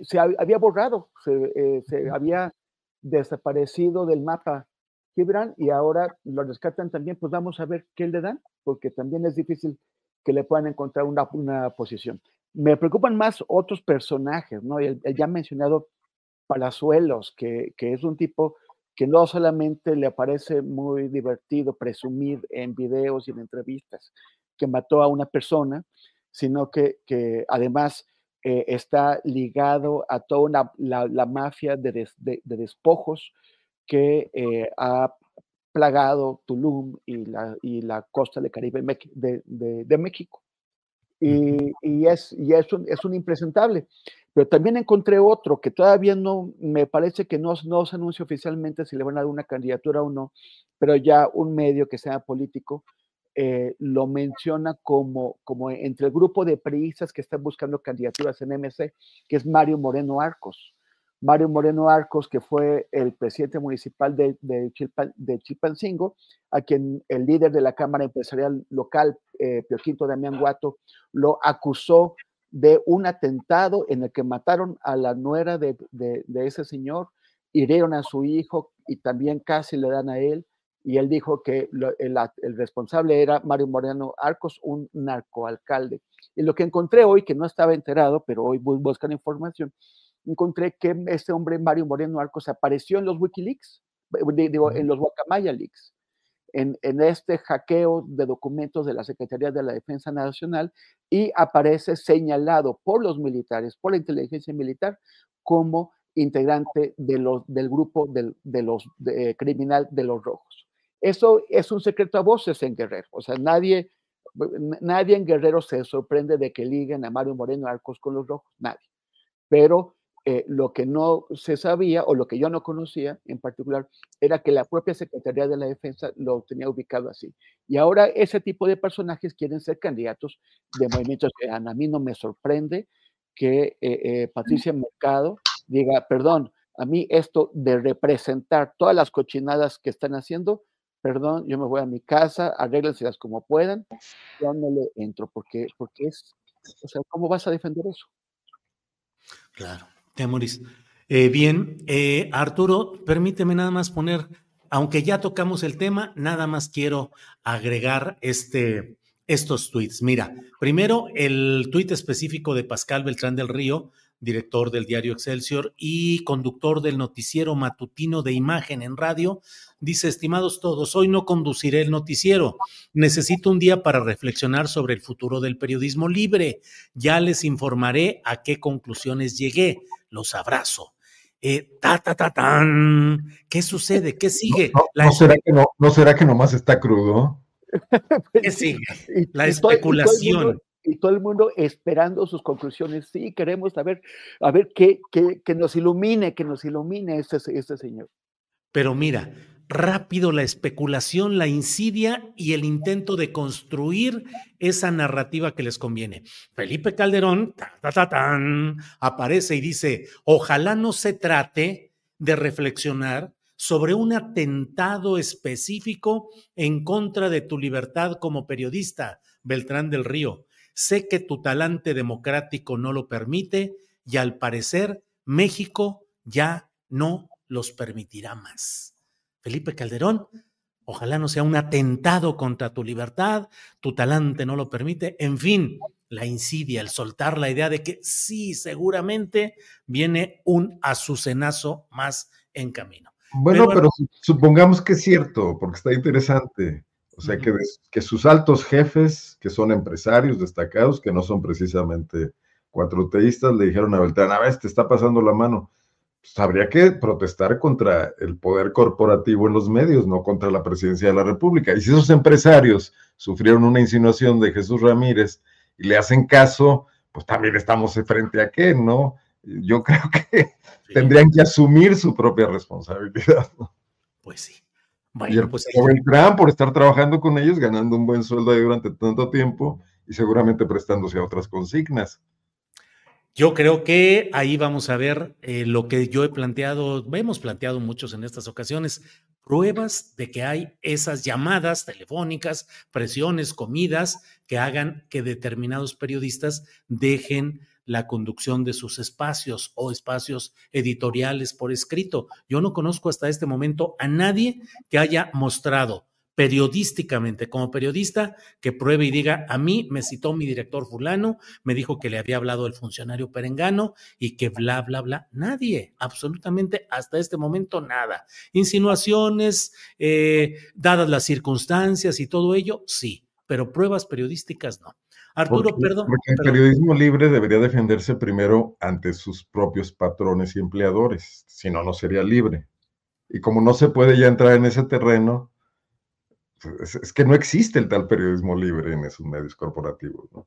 se, había borrado, se, eh, se, había desaparecido del mapa Gibran y ahora lo rescatan también, pues vamos a ver qué le dan, porque también es difícil que le puedan encontrar una, una posición. Me preocupan más otros personajes, ¿no? El, ya mencionado Palazuelos, que, que, es un tipo que no solamente le parece muy divertido presumir en videos y en entrevistas que mató a una persona, sino que, que además eh, está ligado a toda una, la, mafia de, despojos que eh, ha plagado Tulum y la, y la costa del Caribe de, de México. Y, y, es, y es, un, es un impresentable. Pero también encontré otro que todavía no, me parece que no, no se anuncia oficialmente si le van a dar una candidatura o no, pero ya un medio que sea político eh, lo menciona como, como entre el grupo de priistas que están buscando candidaturas en MC, que es Mario Moreno Arcos. Mario Moreno Arcos, que fue el presidente municipal de, de, Chilpancingo, a quien el líder de la Cámara Empresarial Local, eh, Pio Quinto Damián Guato, lo acusó de un atentado en el que mataron a la nuera de, ese señor, hirieron a su hijo y también casi le dan a él. Y él dijo que el, el, responsable era Mario Moreno Arcos, un narcoalcalde. Y lo que encontré hoy, que no estaba enterado, pero hoy buscando información, encontré que este hombre, Mario Moreno Arcos, apareció en los Wikileaks, eh, digo, en los Guacamaya Leaks, en, en, este hackeo de documentos de la Secretaría de la Defensa Nacional y aparece señalado por los militares, por la inteligencia militar, como integrante de los, del grupo de los criminal de los rojos. Eso es un secreto a voces en Guerrero. O sea, nadie, nadie en Guerrero se sorprende de que liguen a Mario Moreno Arcos con los rojos. Nadie. Pero eh, lo que no se sabía o lo que yo no conocía en particular era que la propia Secretaría de la Defensa lo tenía ubicado así. Y ahora ese tipo de personajes quieren ser candidatos de movimientos A mí no me sorprende que eh, eh, Patricia Mercado diga, perdón, a mí esto de representar todas las cochinadas que están haciendo, perdón, yo me voy a mi casa, arréglenselas como puedan, yo no le entro, porque, porque es, o sea, ¿cómo vas a defender eso? Claro. Temoris. Eh, bien, eh, Arturo, permíteme nada más poner, aunque ya tocamos el tema, nada más quiero agregar este, estos tweets. Mira, primero el tuit específico de Pascal Beltrán del Río, director del diario Excelsior y conductor del noticiero matutino de imagen en radio, dice, estimados todos, hoy no conduciré el noticiero. Necesito un día para reflexionar sobre el futuro del periodismo libre. Ya les informaré a qué conclusiones llegué los abrazo. Eh, ta, ta, ta, tan. ¿Qué sucede? ¿Qué sigue? No, será, que no, será que nomás está crudo? ¿Qué sigue? La especulación. Y todo, el mundo esperando sus conclusiones. Sí, queremos saber, a ver, que nos ilumine, que nos ilumine este, este señor. Pero mira, rápido la especulación, la insidia y el intento de construir esa narrativa que les conviene. Felipe Calderón aparece y dice, ojalá no se trate de reflexionar sobre un atentado específico en contra de tu libertad como periodista, Beltrán del Río. Sé que tu talante democrático no lo permite y al parecer México ya no los permitirá más. Felipe Calderón, ojalá no sea un atentado contra tu libertad, tu talante no lo permite, en fin, la insidia, el soltar la idea de que sí, seguramente viene un azucenazo más en camino. Bueno, pero, supongamos que es cierto, porque está interesante. O sea, que, que sus altos jefes, que son empresarios destacados, que no son precisamente cuatroteístas, le dijeron a Beltrán, a ver, te está pasando la mano. Pues habría que protestar contra el poder corporativo en los medios, no contra la presidencia de la República. Y si esos empresarios sufrieron una insinuación de Jesús Ramírez y le hacen caso, pues también estamos frente a qué, ¿no? Yo creo que tendrían que asumir su propia responsabilidad. Pues sí. Y el pues, por estar trabajando con ellos, ganando un buen sueldo ahí durante tanto tiempo y seguramente prestándose a otras consignas. Yo creo que ahí vamos a ver eh, lo que yo he planteado, hemos planteado muchos en estas ocasiones, pruebas de que hay esas llamadas telefónicas, presiones, comidas que hagan que determinados periodistas dejen la conducción de sus espacios o espacios editoriales por escrito. Yo no conozco hasta este momento a nadie que haya mostrado periodísticamente, como periodista, que pruebe y diga, a mí me citó mi director fulano, me dijo que le había hablado el funcionario perengano y que bla, bla, bla. Nadie, absolutamente hasta este momento nada. Insinuaciones, eh, dadas las circunstancias y todo ello, sí, pero pruebas periodísticas no. Arturo, perdón. Porque el periodismo libre debería defenderse primero ante sus propios patrones y empleadores, si no, no sería libre. Y como no se puede ya entrar en ese terreno, pues, es, que no existe el tal periodismo libre en esos medios corporativos. ¿no?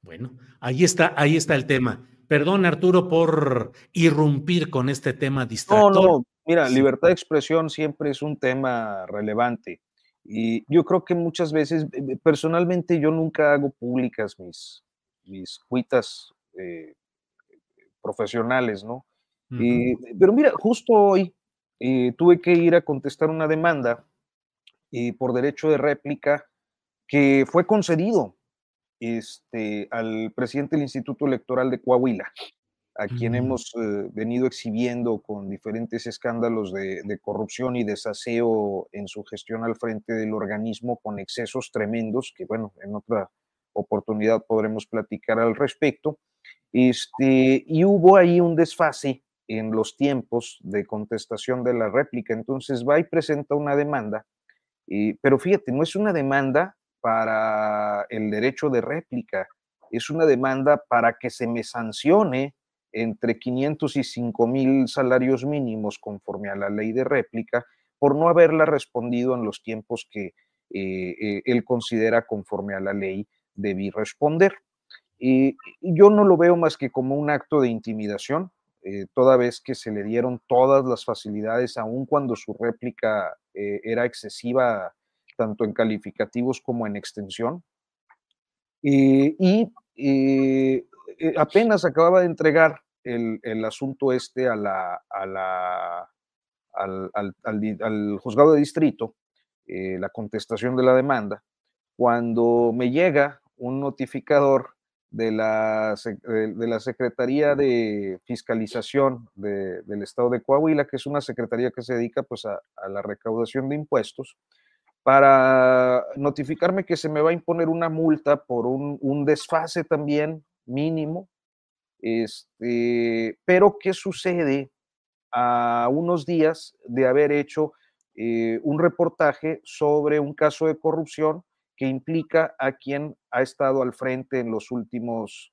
Bueno, ahí está, ahí está el tema. Perdón, Arturo, por irrumpir con este tema distractor. No, no, mira, libertad de expresión siempre es un tema relevante. Y yo creo que muchas veces, eh, eh, personalmente, yo nunca hago públicas mis, mis cuitas eh, profesionales, ¿no? pero mira, justo hoy tuve que ir a contestar una demanda por derecho de réplica que fue concedido este, al presidente del Instituto Electoral de Coahuila a quien hemos eh, venido exhibiendo con diferentes escándalos de, corrupción y desaseo en su gestión al frente del organismo con excesos tremendos, que bueno, en otra oportunidad podremos platicar al respecto. Este, y hubo ahí un desfase en los tiempos de contestación de la réplica. Entonces va y presenta una demanda, pero fíjate, no es una demanda para el derecho de réplica, es una demanda para que se me sancione entre 500 y 5 mil salarios mínimos conforme a la ley de réplica por no haberla respondido en los tiempos que eh, eh, él considera conforme a la ley debí responder. Y yo no lo veo más que como un acto de intimidación, eh, toda vez que se le dieron todas las facilidades, aun cuando su réplica era excesiva, tanto en calificativos como en extensión. y eh, apenas acababa de entregar el, asunto este a la, a la, al, juzgado de distrito, eh, la contestación de la demanda, cuando me llega un notificador de la, de la Secretaría de Fiscalización del Estado de Coahuila, que es una secretaría que se dedica pues, a, la recaudación de impuestos, para notificarme que se me va a imponer una multa por un, un desfase también mínimo. Este, pero ¿qué sucede a unos días de haber hecho eh, un reportaje sobre un caso de corrupción que implica a quien ha estado al frente en los últimos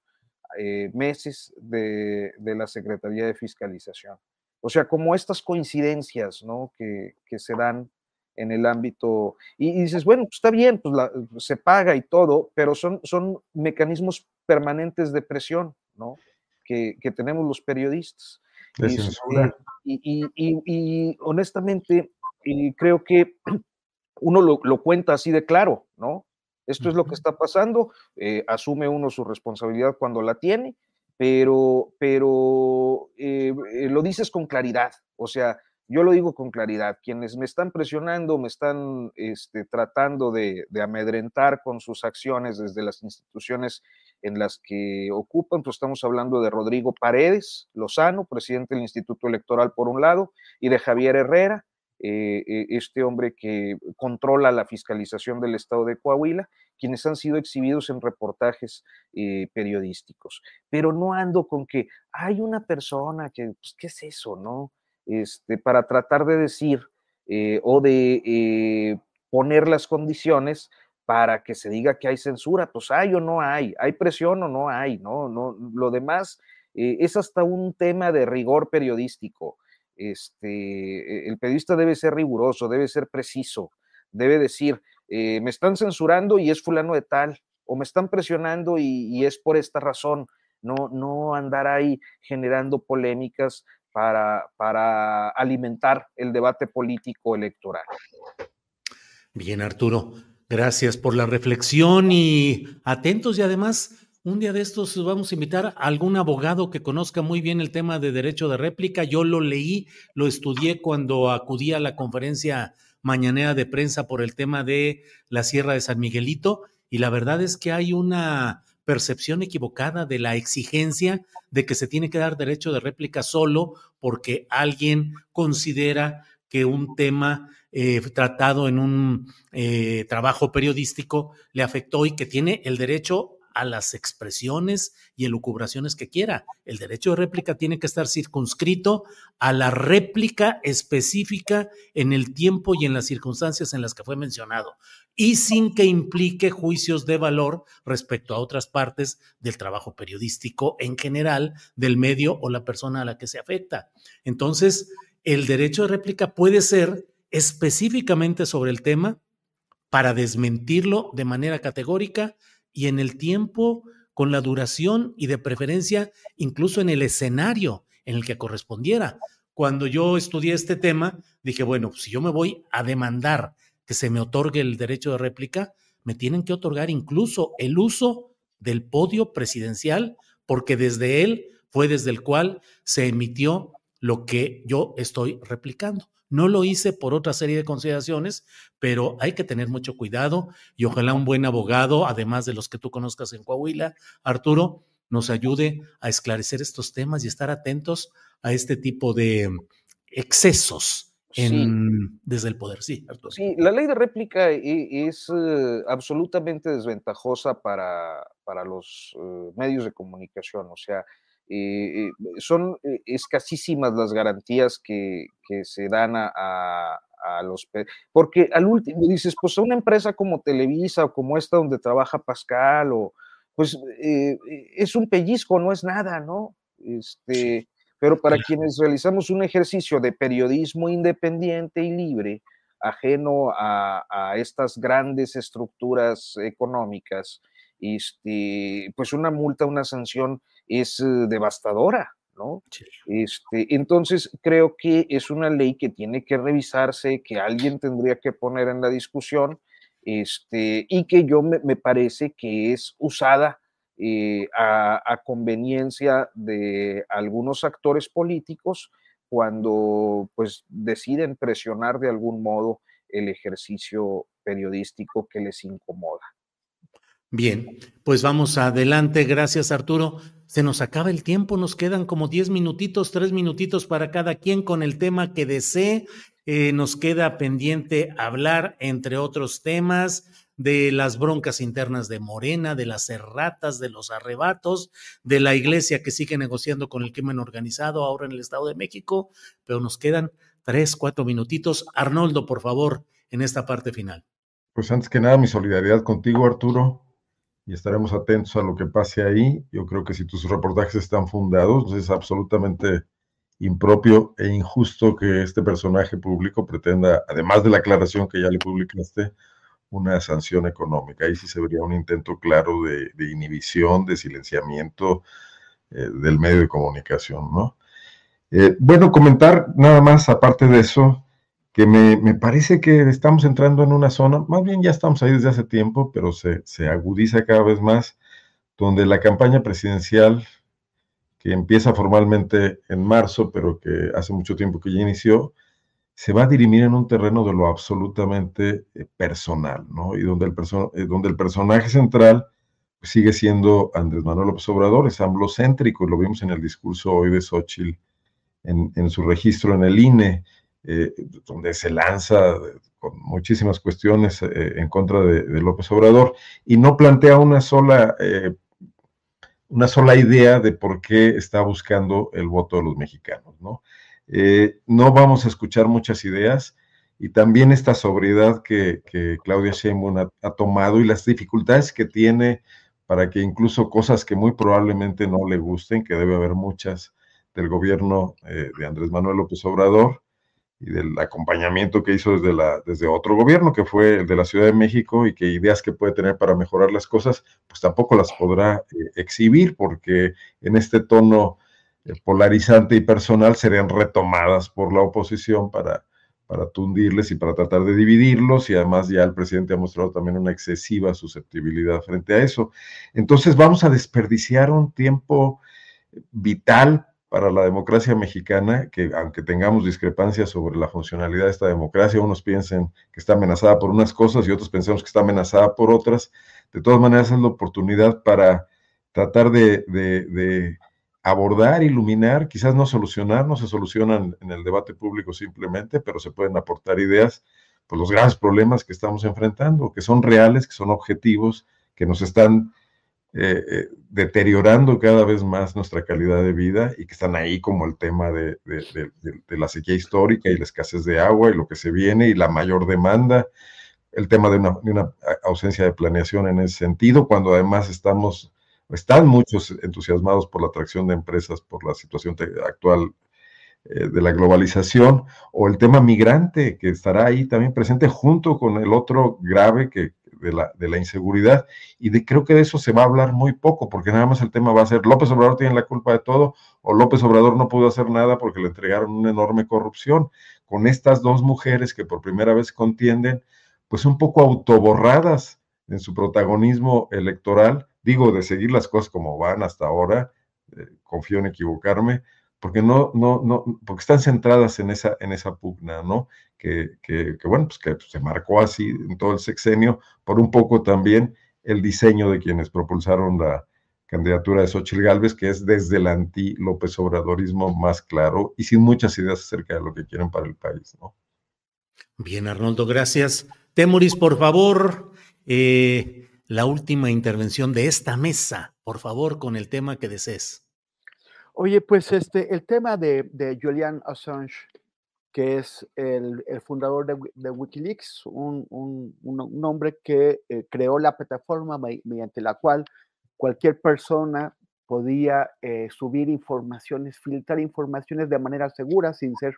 eh, meses de, la Secretaría de Fiscalización? O sea, como estas coincidencias ¿no? que, se dan en el ámbito, y, dices, bueno, pues está bien, pues se paga y todo, pero son, son mecanismos permanentes de presión, ¿no? Que, tenemos los periodistas. Este, y, honestamente, creo que uno lo, cuenta así de claro, ¿no? Esto es lo que está pasando, eh, asume uno su responsabilidad cuando la tiene, pero, pero eh, eh, lo dices con claridad, o sea, yo lo digo con claridad, quienes me están presionando, me están este, tratando de, amedrentar con sus acciones desde las instituciones en las que ocupan, pues estamos hablando de Rodrigo Paredes Lozano, presidente del Instituto Electoral por un lado, y de Javier Herrera, eh, eh, este hombre que controla la fiscalización del estado de Coahuila, quienes han sido exhibidos en reportajes eh, periodísticos. Pero no ando con que hay una persona que, pues, ¿qué es eso, no? Este, para tratar de decir o de poner las condiciones para que se diga que hay censura, pues hay o no hay, hay presión o no hay, ¿no? no lo demás es hasta un tema de rigor periodístico este, el periodista debe ser riguroso, debe ser preciso, debe decir, eh, me están censurando y es fulano de tal, o me están presionando y, es por esta razón, no, no andar ahí generando polémicas para, para alimentar el debate político electoral. Bien, Arturo, gracias por la reflexión y atentos y además un día de estos vamos a invitar a algún abogado que conozca muy bien el tema de derecho de réplica. Yo lo leí, lo estudié cuando acudí a la conferencia mañanera de prensa por el tema de la Sierra de San Miguelito y la verdad es que hay una percepción equivocada de la exigencia de que se tiene que dar derecho de réplica solo porque alguien considera que un tema eh, tratado en un eh, trabajo periodístico le afectó y que tiene el derecho a las expresiones y elucubraciones que quiera. El derecho de réplica tiene que estar circunscrito a la réplica específica en el tiempo y en las circunstancias en las que fue mencionado y sin que implique juicios de valor respecto a otras partes del trabajo periodístico en general, del medio o la persona a la que se afecta. Entonces, el derecho de réplica puede ser específicamente sobre el tema para desmentirlo de manera categórica y en el tiempo, con la duración y de preferencia incluso en el escenario en el que correspondiera. Cuando yo estudié este tema, dije, bueno, si yo me voy a demandar que se me otorgue el derecho de réplica, me tienen que otorgar incluso el uso del podio presidencial, porque desde él fue desde el cual se emitió lo que yo estoy replicando. No lo hice por otra serie de consideraciones, pero hay que tener mucho cuidado y ojalá un buen abogado, además de los que tú conozcas en Coahuila, Arturo, nos ayude a esclarecer estos temas y estar atentos a este tipo de excesos en, desde el poder. Sí, Arturo. Sí, la ley de réplica e, es eh, absolutamente desventajosa para, para los eh, medios de comunicación. O sea, eh, son escasísimas las garantías que, se dan a, los... Porque al último dices, pues a una empresa como Televisa o como esta donde trabaja Pascal, o, pues es un pellizco, no es nada, ¿no? Este, pero para quienes realizamos un ejercicio de periodismo independiente y libre, ajeno a, a estas grandes estructuras económicas, este, pues una multa, una sanción es eh, devastadora, ¿no? Este, entonces, creo que es una ley que tiene que revisarse, que alguien tendría que poner en la discusión, este, y que yo me, parece que es usada a, conveniencia de algunos actores políticos cuando pues deciden presionar de algún modo el ejercicio periodístico que les incomoda. Bien, pues vamos adelante. Gracias, Arturo. Se nos acaba el tiempo, nos quedan como 10 minutitos, 3 minutitos para cada quien con el tema que desee. Eh, nos queda pendiente hablar, entre otros temas, de las broncas internas de Morena, de las erratas, de los arrebatos, de la iglesia que sigue negociando con el crimen organizado ahora en el Estado de México, pero nos quedan tres, cuatro minutitos. Arnoldo, por favor, en esta parte final. Pues antes que nada, mi solidaridad contigo, Arturo, y estaremos atentos a lo que pase ahí. Yo creo que si tus reportajes están fundados, es absolutamente impropio e injusto que este personaje público pretenda, además de la aclaración que ya le publicaste, una sanción económica. Ahí sí se vería un intento claro de, inhibición, de silenciamiento eh, del medio de comunicación, ¿no? Eh, bueno, comentar nada más, aparte de eso, que me, parece que estamos entrando en una zona, más bien ya estamos ahí desde hace tiempo, pero se, agudiza cada vez más, donde la campaña presidencial, que empieza formalmente en marzo, pero que hace mucho tiempo que ya inició, se va a dirimir en un terreno de lo absolutamente eh, personal, ¿no? Y donde el, eh, donde el personaje central sigue siendo Andrés Manuel López Obrador, es amblocéntrico, lo vimos en el discurso hoy de Xochitl, en, su registro en el INE, eh, donde se lanza con muchísimas cuestiones en contra de, López Obrador, y no plantea una sola, una sola idea de por qué está buscando el voto de los mexicanos, ¿no? Eh, no vamos a escuchar muchas ideas y también esta sobriedad que, Claudia Sheinbaum ha, tomado y las dificultades que tiene para que incluso cosas que muy probablemente no le gusten, que debe haber muchas del gobierno eh, de Andrés Manuel López Obrador y del acompañamiento que hizo desde, la, desde otro gobierno, que fue el de la Ciudad de México, y que ideas que puede tener para mejorar las cosas, pues tampoco las podrá eh, exhibir, porque en este tono polarizante y personal serían retomadas por la oposición para, para tundirles y para tratar de dividirlos y además ya el presidente ha mostrado también una excesiva susceptibilidad frente a eso. Entonces vamos a desperdiciar un tiempo vital para la democracia mexicana, que aunque tengamos discrepancias sobre la funcionalidad de esta democracia, unos piensen que está amenazada por unas cosas y otros pensamos que está amenazada por otras, de todas maneras es la oportunidad para tratar de abordar, iluminar, quizás no solucionar, no se solucionan en el debate público simplemente, pero se pueden aportar ideas, pues, los grandes problemas que estamos enfrentando, que son reales, que son objetivos, que nos están eh, eh, deteriorando cada vez más nuestra calidad de vida y que están ahí como el tema de, la sequía histórica y la escasez de agua y lo que se viene y la mayor demanda, el tema de una ausencia de planeación en ese sentido, cuando además estamos están muchos entusiasmados por la atracción de empresas, por la situación actual eh, de la globalización, o el tema migrante, que estará ahí también presente junto con el otro grave que, de, la, de la inseguridad. Y de, creo que de eso se va a hablar muy poco, porque nada más el tema va a ser López Obrador tiene la culpa de todo, o López Obrador no pudo hacer nada porque le entregaron una enorme corrupción. Con estas dos mujeres que por primera vez contienden, pues un poco autoborradas en su protagonismo electoral, digo, de seguir las cosas como van hasta ahora, eh, confío en equivocarme, porque no, no, no, porque están centradas en esa, en esa pugna, ¿no? Que, que, bueno, pues que se marcó así en todo el sexenio, por un poco también el diseño de quienes propulsaron la candidatura de Xochitl Gálvez, que es desde el anti-López Obradorismo más claro y sin muchas ideas acerca de lo que quieren para el país, ¿no? Bien, Arnoldo, gracias. Temoris, por favor, eh, la última intervención de esta mesa, por favor, con el tema que desees. Oye, pues este, el tema de, Julian Assange, que es el, fundador de, Wikileaks, un, hombre que eh, creó la plataforma mediante la cual cualquier persona podía eh, subir informaciones, filtrar informaciones de manera segura sin ser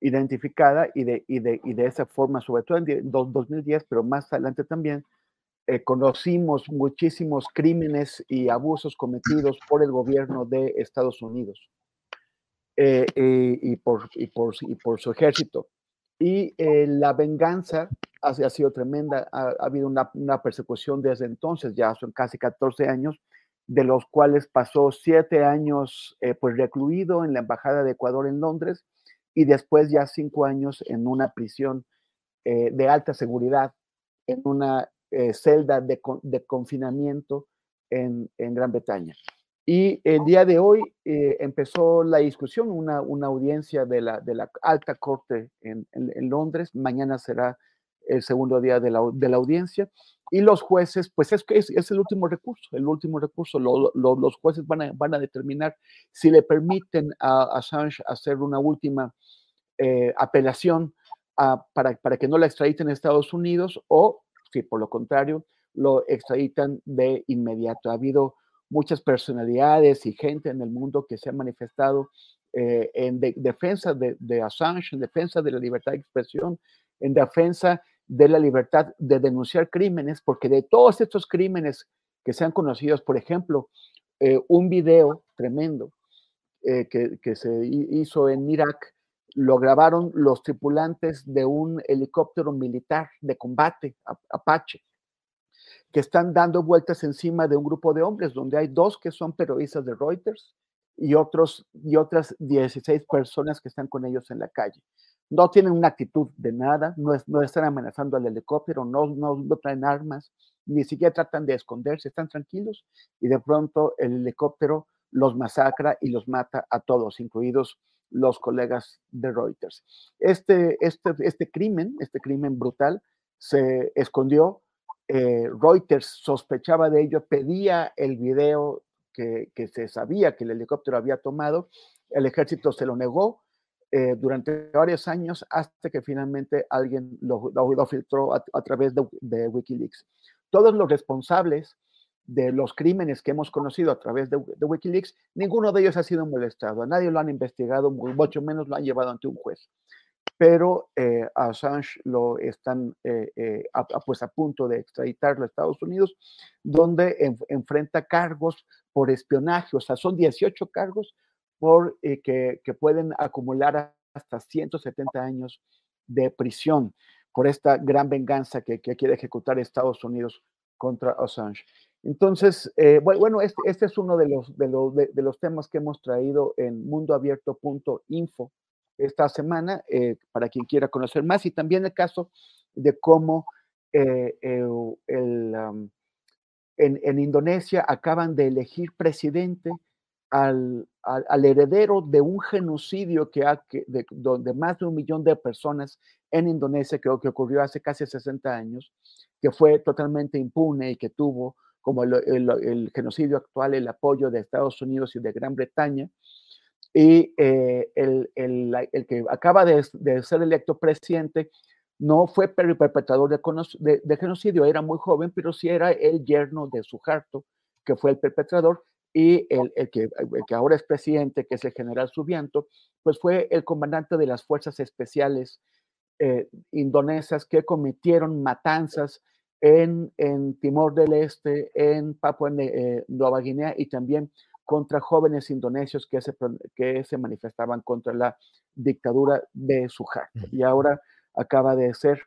identificada y de, y de, y de esa forma, sobre todo en 2010, pero más adelante también, eh, conocimos muchísimos crímenes y abusos cometidos por el gobierno de Estados Unidos eh, eh, y, por, y, por, y, por, su ejército. Y la venganza ha, ha, sido tremenda. Ha, habido una, una, persecución desde entonces, ya son casi 14 años, de los cuales pasó siete años pues recluido en la Embajada de Ecuador en Londres y después ya cinco años en una prisión de alta seguridad en una eh, celda de, confinamiento en, Gran Bretaña. Y el día de hoy eh, empezó la discusión, una, una audiencia de la, de la alta corte en, Londres. Mañana será el segundo día de la, de la audiencia. Y los jueces, pues es, es, es el último recurso, el último recurso. los jueces van a, van a determinar si le permiten a Assange hacer una última eh, apelación para, para que no la extraditen a Estados Unidos o si por lo contrario lo extraditan de inmediato. Ha habido muchas personalidades y gente en el mundo que se ha manifestado eh, en defensa de, Assange, en defensa de la libertad de expresión, en defensa de la libertad de denunciar crímenes, porque de todos estos crímenes que sean conocidos, por ejemplo, eh, un video tremendo eh, que, que, se hizo en Irak lo grabaron los tripulantes de un helicóptero militar de combate, Apache, que están dando vueltas encima de un grupo de hombres, donde hay dos que son periodistas de Reuters y, otros, y otras 16 personas que están con ellos en la calle. no tienen una actitud de nada, no, están amenazando al helicóptero, no, no traen armas, ni siquiera tratan de esconderse, están tranquilos y de pronto el helicóptero los masacra y los mata a todos, incluidos los colegas de Reuters. Este, este, este crimen, este crimen brutal, se escondió. Eh, Reuters sospechaba de ello, pedía el video que, que, se sabía que el helicóptero había tomado. El ejército se lo negó eh, durante varios años hasta que finalmente alguien lo, lo, filtró a, través de, Wikileaks. Todos los responsables de los crímenes que hemos conocido a través de, Wikileaks, ninguno de ellos ha sido molestado, a nadie lo han investigado, mucho menos lo han llevado ante un juez. Pero eh, a Assange lo están eh, eh, a, pues a punto de extraditarlo a Estados Unidos, donde en, enfrenta cargos por espionaje, o sea, son 18 cargos por, que, que pueden acumular hasta 170 años de prisión por esta gran venganza que, que quiere ejecutar Estados Unidos contra Assange. Entonces, eh, bueno, este, este, es uno de los, de, los, de, los, temas que hemos traído en mundoabierto.info esta semana, eh, para quien quiera conocer más, y también el caso de cómo eh, el, um, en, Indonesia acaban de elegir presidente al, al, heredero de un genocidio que ha, que, de, de, más de un millón de personas en Indonesia, que, que ocurrió hace casi 60 años, que fue totalmente impune y que tuvo como el, el, el, genocidio actual, el apoyo de Estados Unidos y de Gran Bretaña. Y eh, el, el, que acaba de, de, ser electo presidente no fue perpetrador de, de, de, genocidio, era muy joven, pero sí era el yerno de Suharto, que fue el perpetrador, y el, que, que, ahora es presidente, que es el general Subianto, pues fue el comandante de las fuerzas especiales eh, indonesas que cometieron matanzas en, en, Timor del Este, en Papua eh, Nueva Guinea y también contra jóvenes indonesios que se, que se manifestaban contra la dictadura de Suharto. Y ahora acaba de ser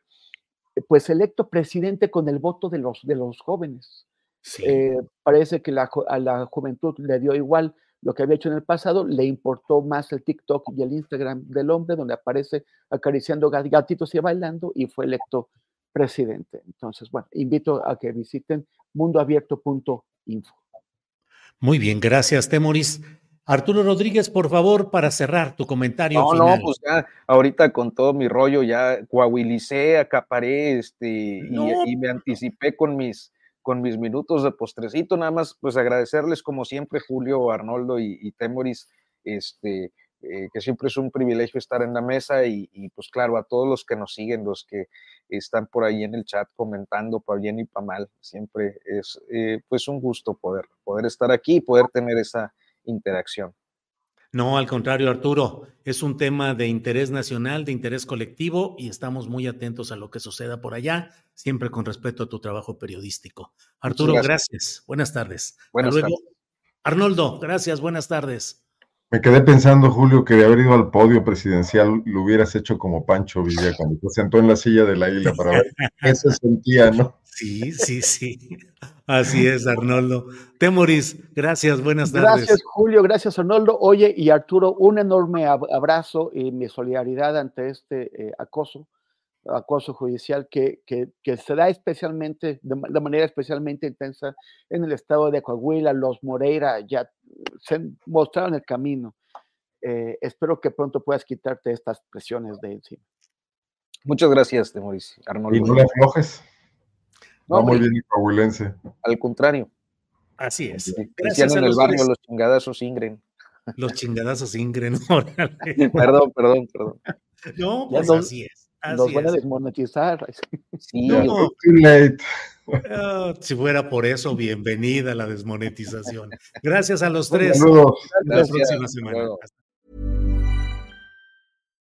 pues electo presidente con el voto de los, de los jóvenes. Sí. Eh, parece que la, a la juventud le dio igual lo que había hecho en el pasado, le importó más el TikTok y el Instagram del hombre, donde aparece acariciando gatitos y bailando, y fue electo presidente. Entonces, bueno, invito a que visiten mundoabierto.info. Muy bien, gracias, Temoris. Arturo Rodríguez, por favor, para cerrar tu comentario. No, final. no, pues ya, ahorita con todo mi rollo, ya coahuilicé, acaparé, este, no. y, y, me anticipé con mis, con mis minutos de postrecito, nada más, pues agradecerles como siempre, Julio, Arnoldo y, y Temoris, este, eh, que siempre es un privilegio estar en la mesa y, y, pues claro, a todos los que nos siguen, los que están por ahí en el chat comentando para bien y para mal, siempre es eh, pues un gusto poder, poder estar aquí y poder tener esa interacción. No, al contrario, Arturo, es un tema de interés nacional, de interés colectivo y estamos muy atentos a lo que suceda por allá, siempre con respeto a tu trabajo periodístico. Arturo, gracias. gracias. Buenas tardes. Buenas luego. tardes. Arnoldo, gracias. Buenas tardes. Me quedé pensando, Julio, que de haber ido al podio presidencial lo hubieras hecho como Pancho Villa cuando se sentó en la silla de la isla para ver qué se sentía, ¿no? Sí, sí, sí. Así es, Arnoldo. Temoris, gracias, buenas tardes. Gracias, Julio, gracias, Arnoldo. Oye, y Arturo, un enorme abrazo y mi solidaridad ante este eh, acoso, acoso judicial que, que, que se da especialmente, de, de, manera especialmente intensa en el estado de Coahuila. Los Moreira ya se mostraron el camino. Eh, espero que pronto puedas quitarte estas presiones de encima. Muchas gracias, Temoris. Arnoldo. Y no le aflojes. No, muy bien, coahuilense. Al contrario. Así es. Gracias en el barrio los chingadazos ingren. Los chingadazos ingren. perdón, perdón, perdón. No, pues así es. Así nos van a desmonetizar. Sí, no, too late. Oh, si fuera por eso, bienvenida a la desmonetización. Gracias a los tres. Hasta la próxima semana.